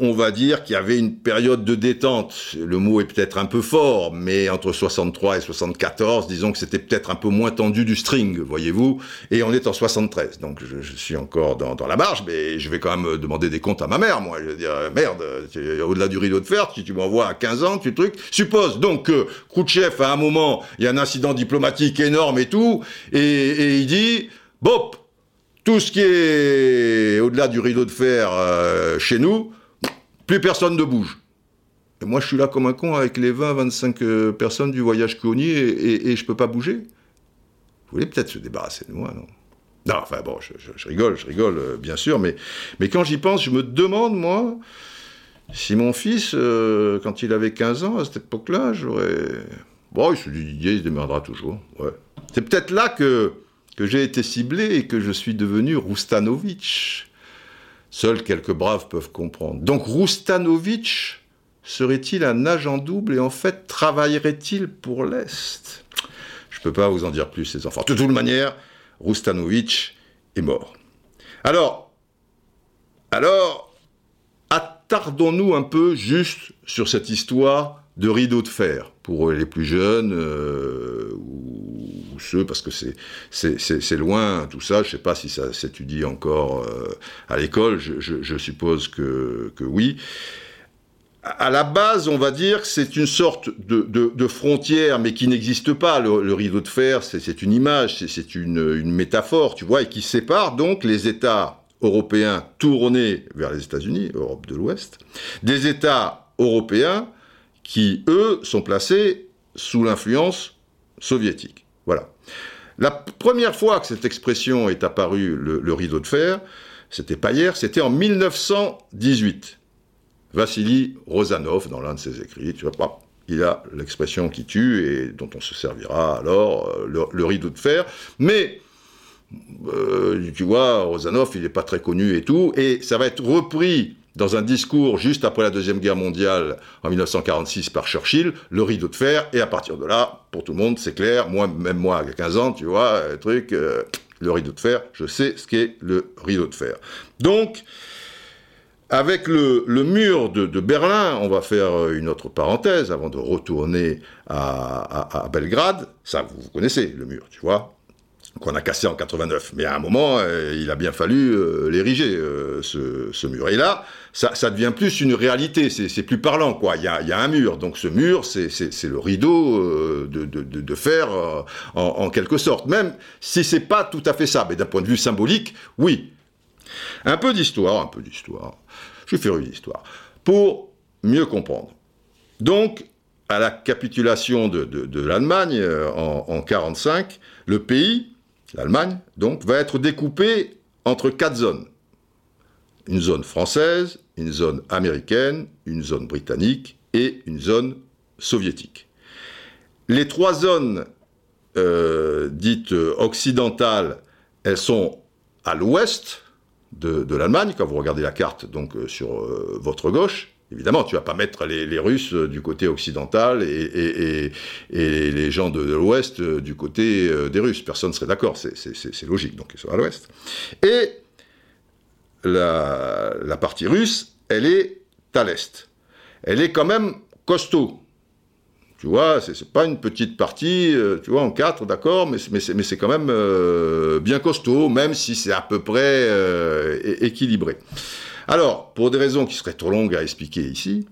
on, va dire qu'il y avait une période de détente. Le mot est peut-être un peu fort, mais entre 63 et 74, disons que c'était peut-être un peu moins tendu du string, voyez-vous. Et on est en 73, donc je, suis encore dans, la marge, mais je vais quand même demander des comptes à ma mère, moi. Je veux dire, merde, au-delà du rideau de fer, si tu m'envoies à 15 ans, tu truc. Suppose donc que Khrouchtchev, à un moment, il y a un incident diplomatique énorme et tout, et, et il dit, Bop, tout ce qui est au-delà du rideau de fer euh, chez nous, plus personne ne bouge. Et moi, je suis là comme un con avec les 20-25 euh, personnes du voyage Cuoni et, et, et, je peux pas bouger. Vous voulez peut-être se débarrasser de moi, non? Non, enfin bon, je, rigole, je rigole, euh, bien sûr, mais, quand j'y pense, je me demande, moi, si mon fils, quand il avait 15 ans, à cette époque-là, j'aurais... Bon, il se dit, il se démerdera toujours, ouais. C'est peut-être là que que j'ai été ciblé et que je suis devenu Roustanovic. Seuls quelques braves peuvent comprendre. Donc Roustanovic serait-il un agent double et en fait travaillerait-il pour l'Est? Je ne peux pas vous en dire plus, les enfants. De toute manière, Roustanovic est mort. Alors, alors, attardons-nous un peu juste sur cette histoire de rideau de fer pour les plus jeunes euh, parce que c'est loin tout ça je sais pas si ça s'étudie encore euh, à l'école je, suppose que, oui à la base, on va dire que c'est une sorte de, frontière, mais qui n'existe pas. Le, rideau de fer, c'est une image, c'est une métaphore, tu vois, et qui sépare donc les États européens tournés vers les États-Unis, Europe de l'Ouest, des États européens qui, eux, sont placés sous l'influence soviétique. Voilà. La première fois que cette expression est apparue, le, rideau de fer, c'était pas hier, c'était en 1918. Vassili Rozanov, dans l'un de ses écrits, tu vois pas, il a l'expression qui tue et dont on se servira alors, euh, le, rideau de fer. Mais, euh, tu vois, Rozanov, il n'est pas très connu et tout, et ça va être repris dans un discours juste après la Deuxième Guerre mondiale en 1946 par Churchill, le rideau de fer, et à partir de là, pour tout le monde, c'est clair, moi, même moi, à 15 ans, tu vois, le truc, euh, le rideau de fer, je sais ce qu'est le rideau de fer. Donc, avec le, mur de, Berlin, on va faire une autre parenthèse avant de retourner à, Belgrade. Ça, vous connaissez le mur, tu vois qu'on a cassé en 89. Mais à un moment, euh, il a bien fallu euh, l'ériger, euh, ce, mur. Et là, ça, devient plus une réalité, c'est plus parlant, quoi. Il y a, un mur, donc ce mur, c'est le rideau de, fer en, quelque sorte. Même si c'est pas tout à fait ça, mais d'un point de vue symbolique, oui. Un peu d'histoire, un peu d'histoire. Je vais faire une histoire. Pour mieux comprendre. Donc, à la capitulation de, de, l'Allemagne en, en 45, le pays l'Allemagne, donc, va être découpée entre quatre zones. Une zone française, une zone américaine, une zone britannique et une zone soviétique. Les trois zones euh, dites occidentales, elles sont à l'ouest de, l'Allemagne, quand vous regardez la carte donc euh, sur euh, votre gauche, Évidemment, tu vas pas mettre les, Russes du côté occidental et, les gens de, l'Ouest du côté euh, des Russes. Personne ne serait d'accord, c'est logique, donc ils sont à l'Ouest. Et la, partie russe, elle est à l'Est. Elle est quand même costaud. Tu vois, c'est pas une petite partie, euh, tu vois, en quatre, d'accord, mais, c'est quand même euh, bien costaud, même si c'est à peu près euh, équilibré. Alors, pour des raisons qui seraient trop longues à expliquer ici,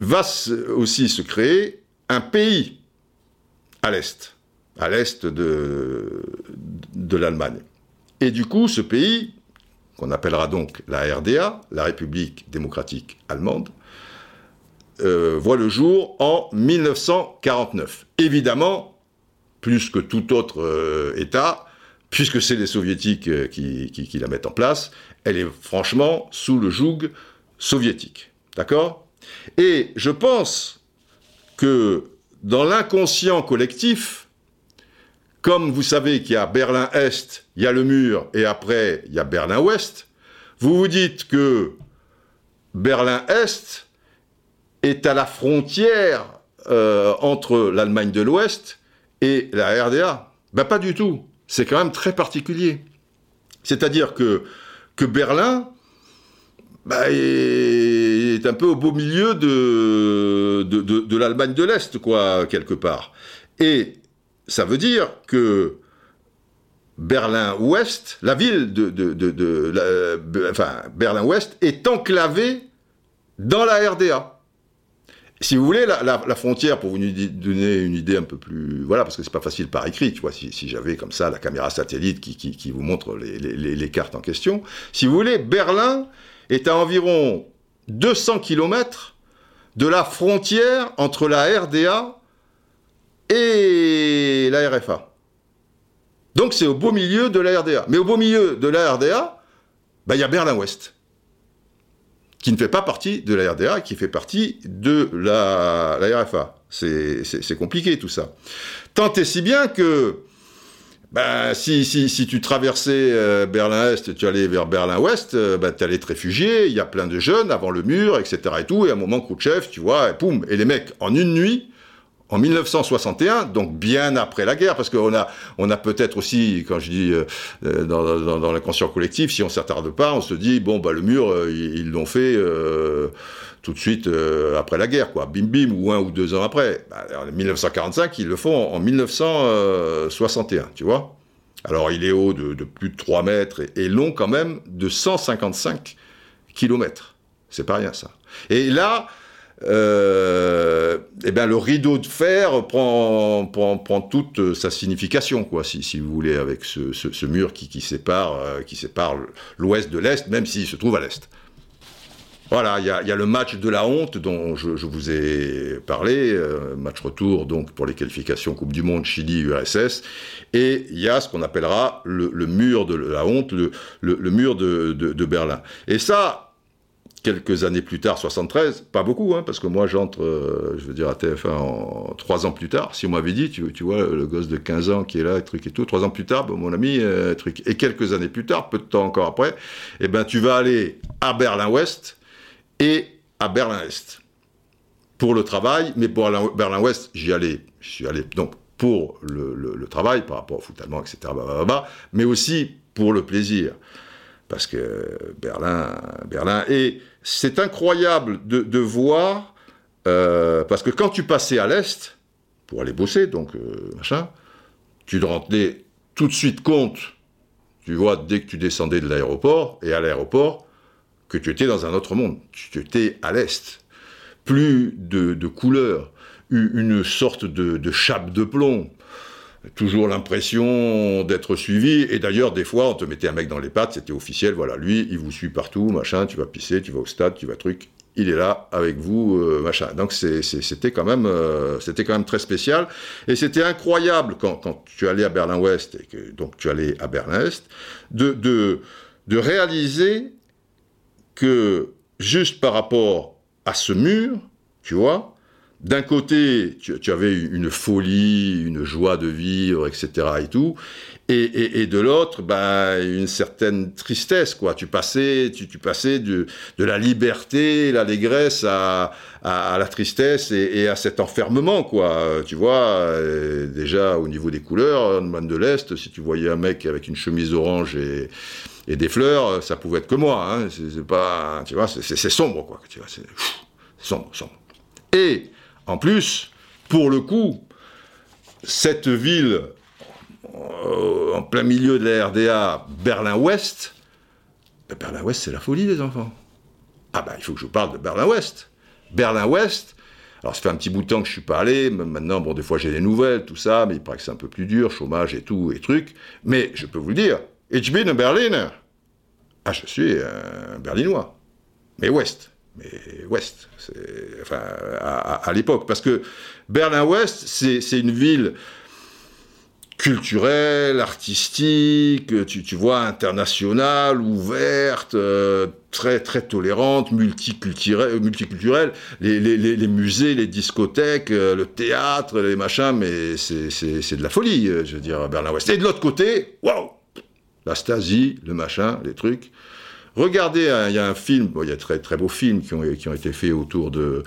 va aussi se créer un pays à l'Est, à l'Est de, l'Allemagne. Et du coup, ce pays, qu'on appellera donc la RDA, la République démocratique allemande, euh, voit le jour en 1949. Évidemment, plus que tout autre euh, État, puisque c'est les soviétiques euh, qui, la mettent en place, elle est franchement sous le joug soviétique. D'accord? Et je pense que dans l'inconscient collectif, comme vous savez qu'il y a Berlin-Est, il y a le mur, et après il y a Berlin-Ouest, vous vous dites que Berlin-Est est à la frontière euh, entre l'Allemagne de l'Ouest et la RDA. Ben pas du tout. C'est quand même très particulier. C'est-à-dire que, que Berlin ben, est, un peu au beau milieu de, de, de l'Allemagne de l'Est, quoi, quelque part. Et ça veut dire que Berlin-Ouest, la ville de, de, enfin, Berlin-Ouest est enclavée dans la RDA. Si vous voulez, la, frontière, pour vous donner une idée un peu plus... Voilà, parce que c'est pas facile par écrit, tu vois, si, j'avais comme ça la caméra satellite qui, qui, vous montre les, les, cartes en question. Si vous voulez, Berlin est à environ 200 km de la frontière entre la RDA et la RFA. Donc c'est au beau milieu de la RDA. Mais au beau milieu de la RDA, bah, il y a Berlin-Ouest, qui ne fait pas partie de la RDA, qui fait partie de la, RFA. C'est compliqué tout ça. Tant et si bien que bah, si, si, tu traversais euh, Berlin-Est, tu allais vers Berlin-Ouest, euh, bah, tu allais te réfugier, il y a plein de jeunes avant le mur, etc. et tout, et à un moment, chef, tu vois, et poum, et les mecs, en une nuit, en 1961, donc bien après la guerre, parce qu'on a, on a peut-être aussi, quand je dis euh, euh, dans, dans, dans l'inconscient collectif, si on s'attarde pas, on se dit bon bah le mur euh, ils l'ont fait tout de suite après la guerre, quoi, bim bim, ou un ou deux ans après. Bah, en 1945, ils le font en, 1961, tu vois. Alors il est haut de, plus de 3 mètres et, et long quand même de 155 kilomètres. C'est pas rien ça. Et là, euh, eh bien, le rideau de fer prend, prend, toute sa signification, quoi, si, si vous voulez, avec ce, ce, mur qui, qui sépare, euh, sépare l'ouest de l'est, même s'il se trouve à l'est. Voilà, il y, y a, le match de la honte dont je, je vous ai parlé, euh, match retour donc pour les qualifications Coupe du Monde Chili-URSS, et il y a ce qu'on appellera le, mur de la honte, le, le, mur de, de, de Berlin. Et ça, quelques années plus tard, 73, pas beaucoup, hein, parce que moi j'entre, euh, je veux dire, à TF1 en, trois ans plus tard. Si on m'avait dit, tu, vois, le gosse de 15 ans qui est là, truc et tout, trois ans plus tard, mon ami, euh. Et quelques années plus tard, peu de temps encore après, eh ben, tu vas aller à Berlin-Ouest et à Berlin-Est pour le travail, mais pour Berlin-Ouest, j'y allais, suis allé donc pour le, travail par rapport au foot etc., mais aussi pour le plaisir parce que Berlin, Berlin, et c'est incroyable de, voir, euh, parce que quand tu passais à l'est pour aller bosser, donc euh, machin, tu te rendais tout de suite compte, tu vois, dès que tu descendais de l'aéroport et à l'aéroport, que tu étais dans un autre monde, tu étais à l'est, plus de, de couleurs, une sorte de, de chape de plomb, toujours l'impression d'être suivi. Et d'ailleurs, des fois, on te mettait un mec dans les pattes, c'était officiel, voilà, lui, il vous suit partout, machin, tu vas pisser, tu vas au stade, tu vas truc, il est là avec vous, euh, machin. Donc c'était quand même, euh, c'était quand même très spécial. Et c'était incroyable quand, tu allais à Berlin-Ouest et que donc tu allais à Berlin-Est, de, de, de réaliser que juste par rapport à ce mur, tu vois, d'un côté, tu, avais une folie, une joie de vivre, etc. et tout, et, de l'autre, ben, une certaine tristesse, quoi. Tu passais, tu, passais de, la liberté, l'allégresse à, la tristesse et, à cet enfermement, quoi. Tu vois, déjà au niveau des couleurs, en de l'Est, si tu voyais un mec avec une chemise orange et, des fleurs, ça pouvait être que moi. Hein. C'est pas, tu vois, c'est sombre, quoi. Tu vois, c'est sombre, sombre. Et en plus, pour le coup, cette ville euh, en plein milieu de la RDA, Berlin-Ouest, ben, Berlin-Ouest, c'est la folie, les enfants. Ah ben, il faut que je parle de Berlin-Ouest. Berlin-Ouest, alors ça fait un petit bout de temps que je suis pas allé, maintenant, bon, des fois j'ai des nouvelles, tout ça, mais il paraît que c'est un peu plus dur, chômage et tout, et trucs. Mais je peux vous le dire, ich bin ein Berliner. Ah, je suis un Berlinois. Mais Ouest mais ouest, enfin, à, l'époque. Parce que Berlin-Ouest, c'est une ville culturelle, artistique, tu, vois, internationale, ouverte, euh, très très tolérante, multiculturelle, multiculturelle. Les, musées, les discothèques, euh, le théâtre, les machins, mais c'est de la folie, euh, je veux dire, Berlin-Ouest. Et de l'autre côté, waouh, la Stasi, le machin, les trucs. Regardez, hein, il y a un film, il y a très très beaux films qui ont, été faits autour de,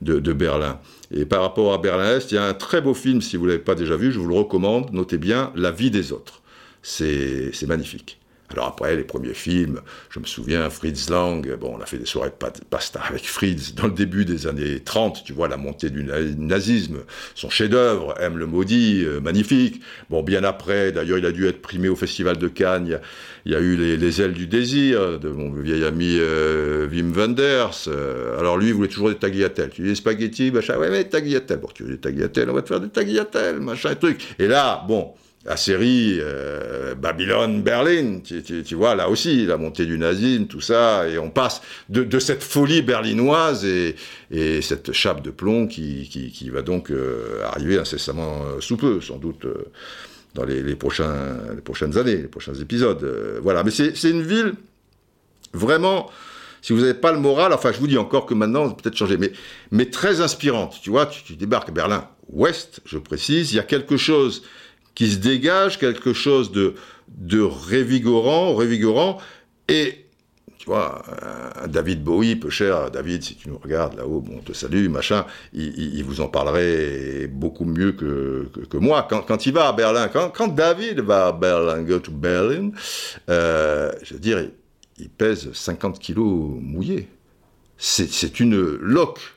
de, de Berlin. Et par rapport à Berlin-Est, il y a un très beau film, si vous ne l'avez pas déjà vu, je vous le recommande, notez bien, La vie des autres. C'est magnifique. Alors après, les premiers films, je me souviens, Fritz Lang, bon, on a fait des soirées pasta avec Fritz dans le début des années 30, tu vois, la montée du nazisme, son chef-d'œuvre, M le maudit, euh, magnifique. Bon, bien après, d'ailleurs, il a dû être primé au Festival de Cannes, il y a, eu les, ailes du désir de mon vieil ami euh, Wim Wenders. Euh, alors lui, il voulait toujours des tagliatelles. Tu dis des spaghettis, machin, ouais, mais tagliatelles. Bon, tu veux des tagliatelles, on va te faire des tagliatelles, machin, truc. Et là, bon, la série euh, Babylone, Berlin, tu, vois, là aussi, la montée du nazisme, tout ça, et on passe de, cette folie berlinoise et, et, cette chape de plomb qui, qui, va donc euh, arriver incessamment euh, sous peu, sans doute, dans les, les, prochains, les prochaines années, les prochains épisodes. voilà, mais c'est une ville, vraiment, si vous n'avez pas le moral, enfin, je vous dis encore que maintenant, peut-être changer, mais, mais très inspirante. Tu vois, tu, tu débarques à Berlin-Ouest, je précise, il y a quelque chose qui se dégage, quelque chose de, révigorant, révigorant, et tu vois, David Bowie, peu cher, David, si tu nous regardes là-haut, bon, on te salue, machin, il, vous en parlerait beaucoup mieux que, moi. Quand, quand, il va à Berlin, quand, David va à Berlin, go to Berlin, euh, je veux dire, il, il pèse 50 kilos mouillés. C'est une loque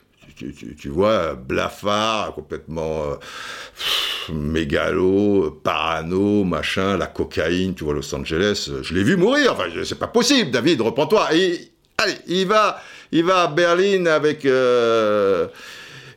tu, vois, blafard, complètement euh, mégalo, parano, machin, la cocaïne, tu vois, Los Angeles, je l'ai vu mourir, enfin, c'est pas possible, David, reprends-toi. Et, allez, il va, il va à Berlin avec... Euh,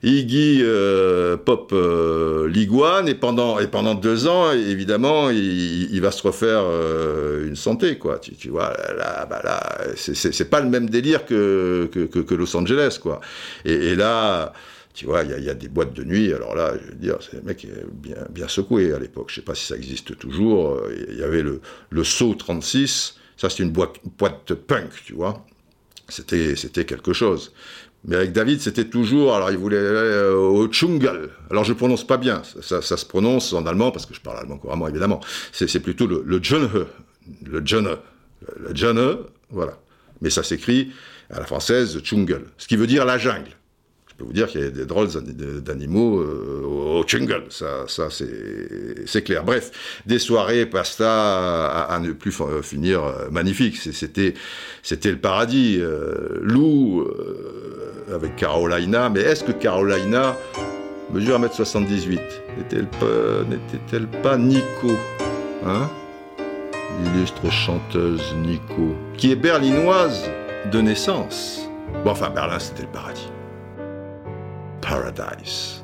Iggy euh, Pop euh, Liguane et pendant et pendant deux ans évidemment il, va se refaire euh, une santé quoi tu, vois là, bah là c'est pas le même délire que, que, Los Angeles quoi et, là tu vois, il y, a des boîtes de nuit. Alors là, je veux dire, c'est le mec bien, bien secoué à l'époque. Je sais pas si ça existe toujours. Il y avait le, le Saut 36. Ça, c'est une boîte, boîte punk, tu vois. C'était quelque chose. Mais avec David, c'était toujours, alors il voulait aller euh, au Tschungel. Alors je prononce pas bien, ça, ça, se prononce en allemand, parce que je parle allemand couramment évidemment. C'est plutôt le, le le Jönhe, le Jönhe, voilà. Mais ça s'écrit à la française Tschungel, ce qui veut dire la jungle peux vous dire qu'il y a des drôles d'animaux euh, au jungle, ça, ça c'est clair. Bref, des soirées pasta à, à ne plus finir euh, magnifiques. C'était le paradis. Euh, Lou avec Carolina, mais est-ce que Carolina mesure 1m78 N'était-elle pas, pas Nico? Hein? L'illustre chanteuse Nico, qui est berlinoise de naissance. Bon, enfin, Berlin, c'était le paradis. Paradise.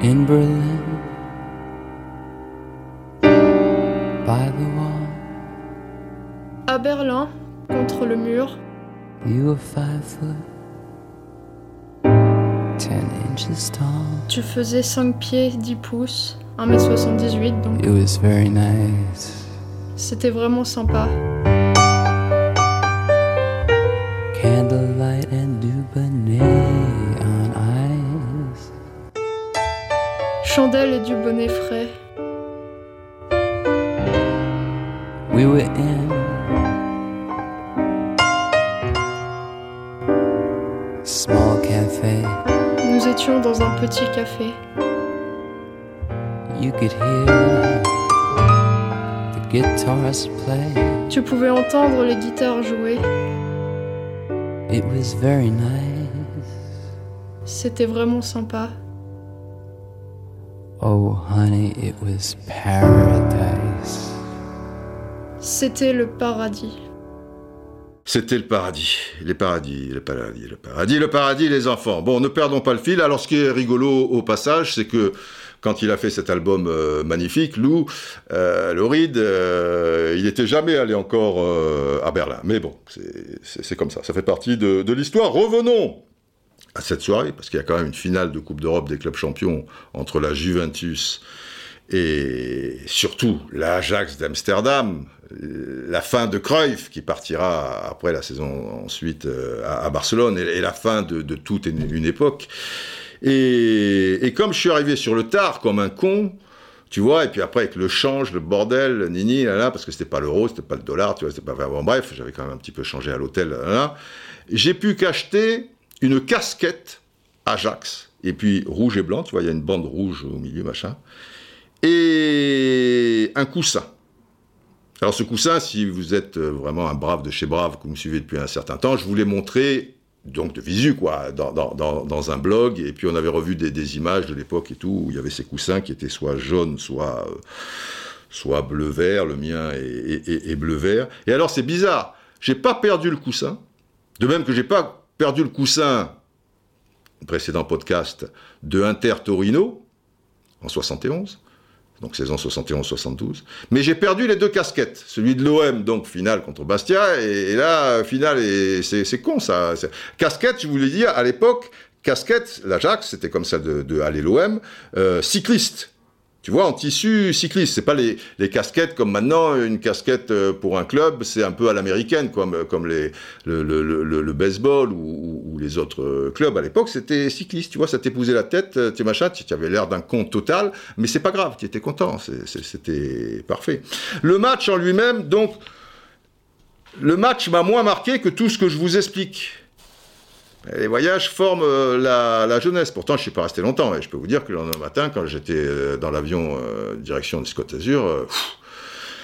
In Berlin, by the wall. À Berlin, contre le mur. You were five foot. Tu faisais 5 pieds 10 pouces, 1m78 donc. It was very nice. C'était vraiment sympa. Tu pouvais entendre les guitares jouer. It was very nice. C'était vraiment sympa. Oh honey, it was paradise. C'était le paradis. C'était le paradis, les paradis, le paradis, le paradis, le paradis, les enfants. Bon, ne perdons pas le fil. Alors, ce qui est rigolo au passage, c'est que quand il a fait cet album euh, magnifique, Lou, euh, euh, il n'était jamais allé encore à Berlin. Mais bon, c'est comme ça, ça fait partie de, de l'histoire. Revenons à cette soirée, parce qu'il y a quand même une finale de Coupe d'Europe des clubs champions entre la Juventus et surtout l'Ajax d'Amsterdam, la fin de Cruyff qui partira après la saison ensuite à, Barcelone et, la fin de, toute une époque. Et, comme je suis arrivé sur le tard comme un con, tu vois, et puis après avec le change, le bordel, nini, là, là parce que c'était pas l'euro, c'était pas le dollar, tu vois, c'était pas bon, bref, j'avais quand même un petit peu changé à l'hôtel, là, j'ai pu qu'acheter une casquette Ajax, et puis rouge et blanc, tu vois, il y a une bande rouge au milieu, machin, et un coussin. Alors ce coussin, si vous êtes vraiment un brave de chez Brave, que vous me suivez depuis un certain temps, je vous l'ai montré donc de visu, quoi, dans, un blog. Et puis on avait revu des, images de l'époque et tout, où il y avait ces coussins qui étaient soit jaunes, soit, euh, soit bleu-vert. Le mien est, bleu-vert. Et alors c'est bizarre, j'ai pas perdu le coussin. De même que j'ai pas perdu le coussin, précédent podcast, de Inter Torino, en 71 donc saison 71-72. Mais j'ai perdu les deux casquettes, celui de l'OM, donc finale contre Bastia, et, là, finale, et c'est con ça. Casquette, je voulais dire, à l'époque, casquette, l'Ajax, c'était comme ça de, aller l'OM, euh, cycliste. Tu vois, en tissu cycliste, c'est pas les, casquettes comme maintenant, une casquette euh, pour un club, c'est un peu à l'américaine, comme, comme les, le, baseball ou, les autres euh, clubs. À l'époque, c'était cycliste, tu vois, ça t'épousait la tête, euh, tu machin, tu avais l'air d'un con total, mais c'est pas grave, tu étais content, c'était parfait. Le match en lui-même, donc, le match m'a moins marqué que tout ce que je vous explique. Les voyages forment euh, la, jeunesse. Pourtant, je ne suis pas resté longtemps. Et je peux vous dire que le lendemain matin, quand j'étais euh, dans l'avion euh, direction du Azur,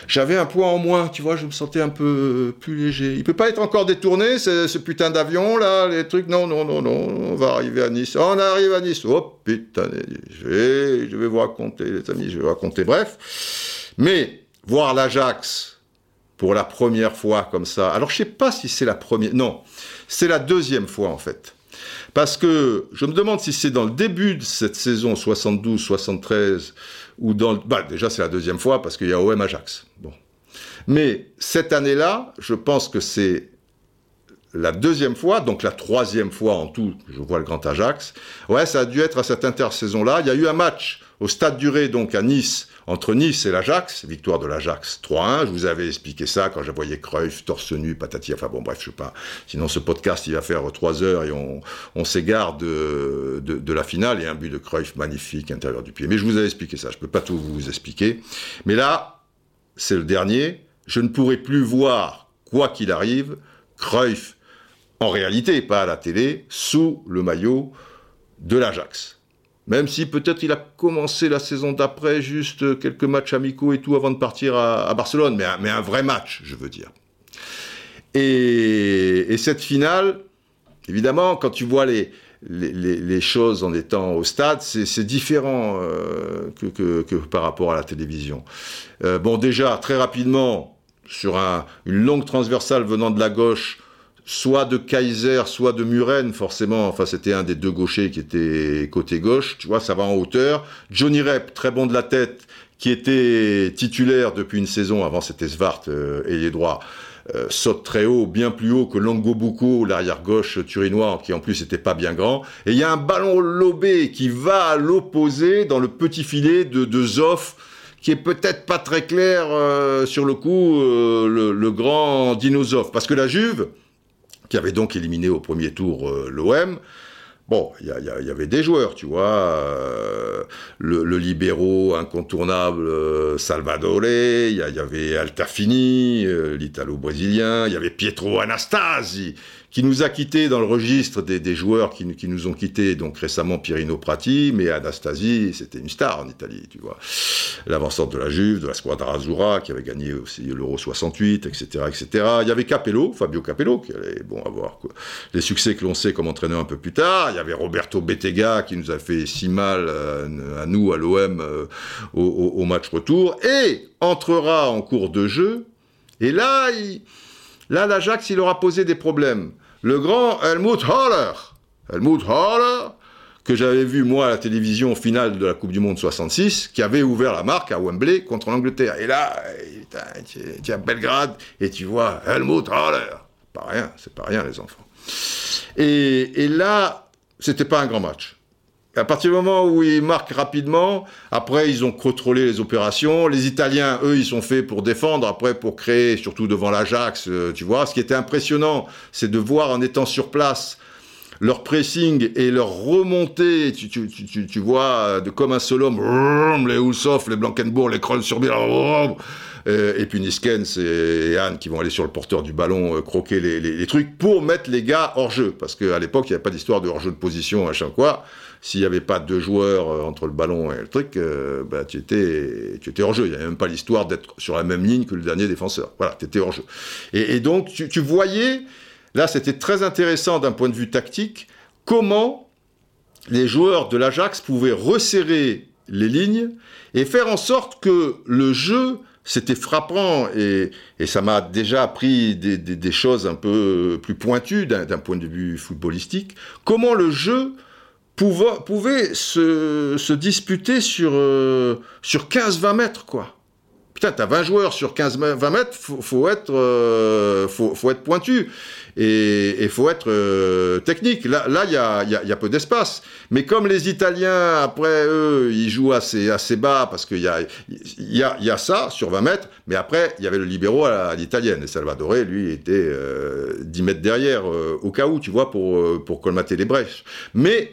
j'avais un poids en moins, tu vois, je me sentais un peu plus léger. Il peut pas être encore détourné, ce, putain d'avion, là, les trucs, non, non, non, non, on va arriver à Nice. On arrive à Nice, oh putain, je vais, je vais vous raconter, les amis, je vais vous raconter, bref. Mais, voir l'Ajax, pour la première fois comme ça, alors je sais pas si c'est la première, non, c'est la deuxième fois en fait. Parce que je me demande si c'est dans le début de cette saison 72-73 ou dans... Bah, déjà c'est la deuxième fois parce qu'il y a OM Ajax. Bon. Mais cette année-là, je pense que c'est la deuxième fois, donc la troisième fois en tout, je vois le Grand Ajax. Ouais, ça a dû être à cette intersaison-là. Il y a eu un match au Stade Duré, donc à Nice, entre Nice et l'Ajax, victoire de l'Ajax 3-1. Je vous avais expliqué ça quand je voyais Cruyff, torse nu, patati, enfin bon, bref, je sais pas. Sinon, ce podcast, il va faire trois heures et on, s'égare de, de, la finale et un but de Cruyff magnifique, intérieur du pied. Mais je vous avais expliqué ça, je peux pas tout vous expliquer. Mais là, c'est le dernier. Je ne pourrai plus voir, quoi qu'il arrive, Cruyff, en réalité, pas à la télé, sous le maillot de l'Ajax. Même si peut-être il a commencé la saison d'après, juste quelques matchs amicaux et tout avant de partir à, Barcelone, mais un, vrai match, je veux dire. Et, cette finale, évidemment, quand tu vois les, choses en étant au stade, c'est différent euh, que, par rapport à la télévision. Euh, bon, déjà, très rapidement, sur un, une longue transversale venant de la gauche, soit de Kaiser, soit de Muren, forcément. Enfin, c'était un des deux gauchers qui était côté gauche. Tu vois, ça va en hauteur. Johnny Rep, très bon de la tête, qui était titulaire depuis une saison. Avant, c'était Svart euh, et les droits. Euh, saute très haut, bien plus haut que Longo Bucco, l'arrière gauche turinois, qui en plus était pas bien grand. Et il y a un ballon lobé qui va à l'opposé dans le petit filet de, de Zoff, qui est peut-être pas très clair euh, sur le coup, le, le, grand Dinozoff. Parce que la Juve, qui avait donc éliminé au premier tour euh, l'OM. Bon, il y, avait des joueurs, tu vois, euh, le, libéraux incontournable euh, Salvadore, il y, avait Altafini, l'italo-brésilien, il y avait Pietro Anastasi, qui nous a quittés dans le registre des, joueurs qui, nous ont quittés, donc récemment Pirino Prati, mais Anastasi, c'était une star en Italie, tu vois. L'avancante de la Juve, de la Squadra Azzurra, qui avait gagné aussi l'Euro 68, etc., etc. Il y avait Capello, Fabio Capello, qui allait bon, avoir les succès que l'on sait comme entraîneur un peu plus tard. Il y avait Roberto Bettega, qui nous a fait si mal euh, à nous, à l'OM, euh, au, match retour, et entrera en cours de jeu, et là, là l'Ajax, il aura posé des problèmes le grand Helmut Haller. Helmut Haller, que j'avais vu moi à la télévision finale de la Coupe du Monde 66, qui avait ouvert la marque à Wembley contre l'Angleterre. Et là, tu es à Belgrade et tu vois Helmut Haller. Pas rien, c'est pas rien les enfants. Et là, c'était pas un grand match. À partir du moment où ils marquent rapidement, après ils ont contrôlé les opérations. Les Italiens, eux, ils sont faits pour défendre, après pour créer, surtout devant l'Ajax, euh, tu vois. Ce qui était impressionnant, c'est de voir en étant sur place leur pressing et leur remontée, tu, vois, de comme un seul homme, les Ulsov, les Blankenbourg, les Kroll sur et puis Niskens et Anne qui vont aller sur le porteur du ballon euh, croquer les, trucs pour mettre les gars hors jeu. Parce qu'à l'époque, il n'y avait pas d'histoire de hors jeu de position, machin quoi s'il n'y avait pas deux joueurs euh, entre le ballon et le truc, euh, bah, tu, étais, tu étais hors jeu. Il n'y avait même pas l'histoire d'être sur la même ligne que le dernier défenseur. Voilà, tu étais hors jeu. Et, donc, tu, voyais, là, c'était très intéressant d'un point de vue tactique, comment les joueurs de l'Ajax pouvaient resserrer les lignes et faire en sorte que le jeu c'était frappant et, ça m'a déjà appris des, choses un peu plus pointues d'un point de vue footballistique. Comment le jeu pouvait, se, se, disputer sur, euh, sur 15-20 mètres, quoi? Putain, t'as 20 joueurs sur 15-20 mètres, faut, faut être, euh, faut, faut, être pointu et il faut être euh, technique. Là, il y, a, y, a, y a peu d'espace. Mais comme les Italiens, après eux, ils jouent assez, assez bas parce qu'il y a, y, a, y a ça sur 20 mètres, mais après, il y avait le libéraux à l'italienne. Et Salvador, lui, était 10 mètres derrière au cas où, tu vois, pour, pour colmater les brèches. Mais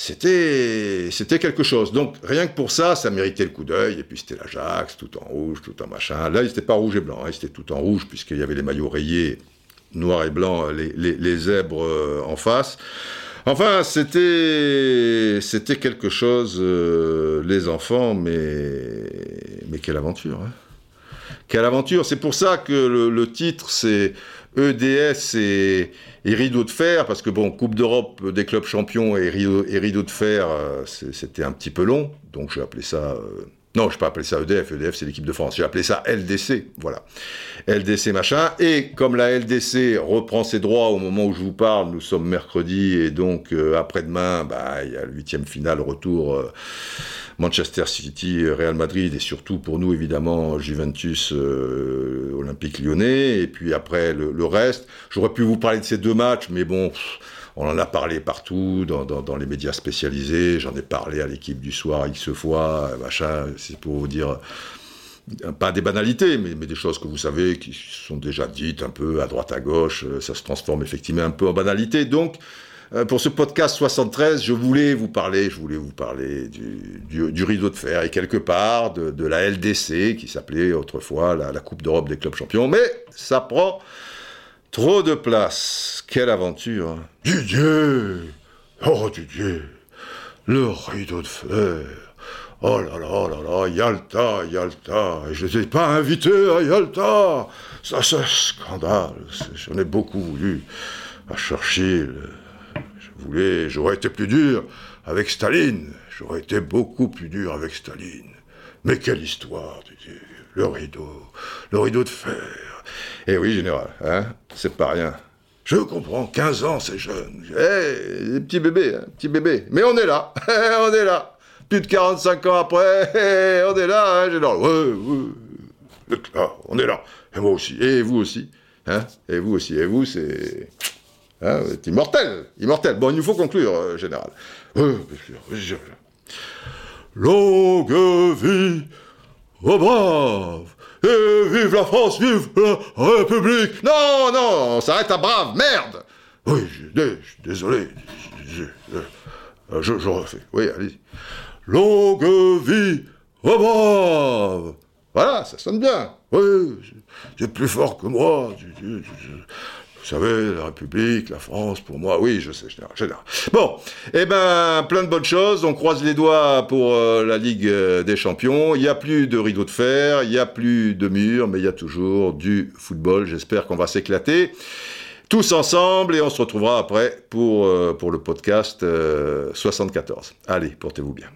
c'était c'était quelque chose. Donc rien que pour ça, ça méritait le coup d'œil. Et puis c'était l'Ajax, tout en rouge, tout en machin. Là, il n'était pas rouge et blanc, hein, c'était tout en rouge puisqu'il y avait les maillots rayés, noir et blanc, les, les, les zèbres euh, en face. Enfin, c'était c'était quelque chose, euh, les enfants, mais mais quelle aventure. Hein. Quelle aventure. C'est pour ça que le, titre c'est EDS et, et, rideau de fer, parce que bon, Coupe d'Europe des clubs champions et rideau, et rideau de fer, euh, c'était un petit peu long, donc j'ai appelé ça. Euh, non, je n'ai pas appelé ça EDF, EDF c'est l'équipe de France, j'ai appelé ça LDC, voilà. LDC machin, et comme la LDC reprend ses droits au moment où je vous parle, nous sommes mercredi, et donc euh, après-demain, bah, il y a le huitième final retour Manchester City, Real Madrid et surtout pour nous évidemment Juventus euh, Olympique Lyonnais et puis après le reste. J'aurais pu vous parler de ces deux matchs, mais bon. On en a parlé partout, dans, les médias spécialisés. J'en ai parlé à l'équipe du soir X fois, machin. C'est pour vous dire pas des banalités, mais, des choses que vous savez qui sont déjà dites un peu à droite à gauche. Ça se transforme effectivement un peu en banalité. Donc, euh, pour ce podcast 73, je voulais vous parler, je voulais vous parler du, rideau de fer et quelque part de, la LDC qui s'appelait autrefois la Coupe d'Europe des clubs champions. Mais ça prend trop de place. Quelle aventure. Didier Oh Didier Le rideau de fer Oh là là là là, Yalta, Yalta, je ne pas invité à Yalta. Ça, c'est scandale. J'en ai beaucoup voulu à Churchill, voulais, j'aurais été plus dur avec Staline. J'aurais été beaucoup plus dur avec Staline. Mais quelle histoire, le rideau, le rideau de fer. Eh oui, général, hein, c'est pas rien. Je comprends, 15 ans, c'est jeune. Eh, petit bébé, hein, petit bébé. Mais on est là, on est là. Plus de 45 ans après, on est là, hein, général. Ouais, ouais. on est là. Et moi aussi, et vous aussi. Hein, et vous aussi, et vous, c'est... Hein, c'est immortel, immortel. Bon, il nous faut conclure, euh, général. Longue vie aux braves vive la France, vive la République. Non, non, on s'arrête à brave, merde. Oui, je, je désolé. Je, je, refais. Oui, allez. Longue vie aux braves. Voilà, ça sonne bien. Oui, c'est plus fort que moi. Savez, la République, la France, pour moi, oui, je sais, général. Bon, eh ben, plein de bonnes choses. On croise les doigts pour euh, la Ligue euh, des Champions. Il n'y a plus de rideau de fer, il n'y a plus de mur, mais il y a toujours du football. J'espère qu'on va s'éclater tous ensemble et on se retrouvera après pour, euh, pour le podcast 74. Allez, portez-vous bien.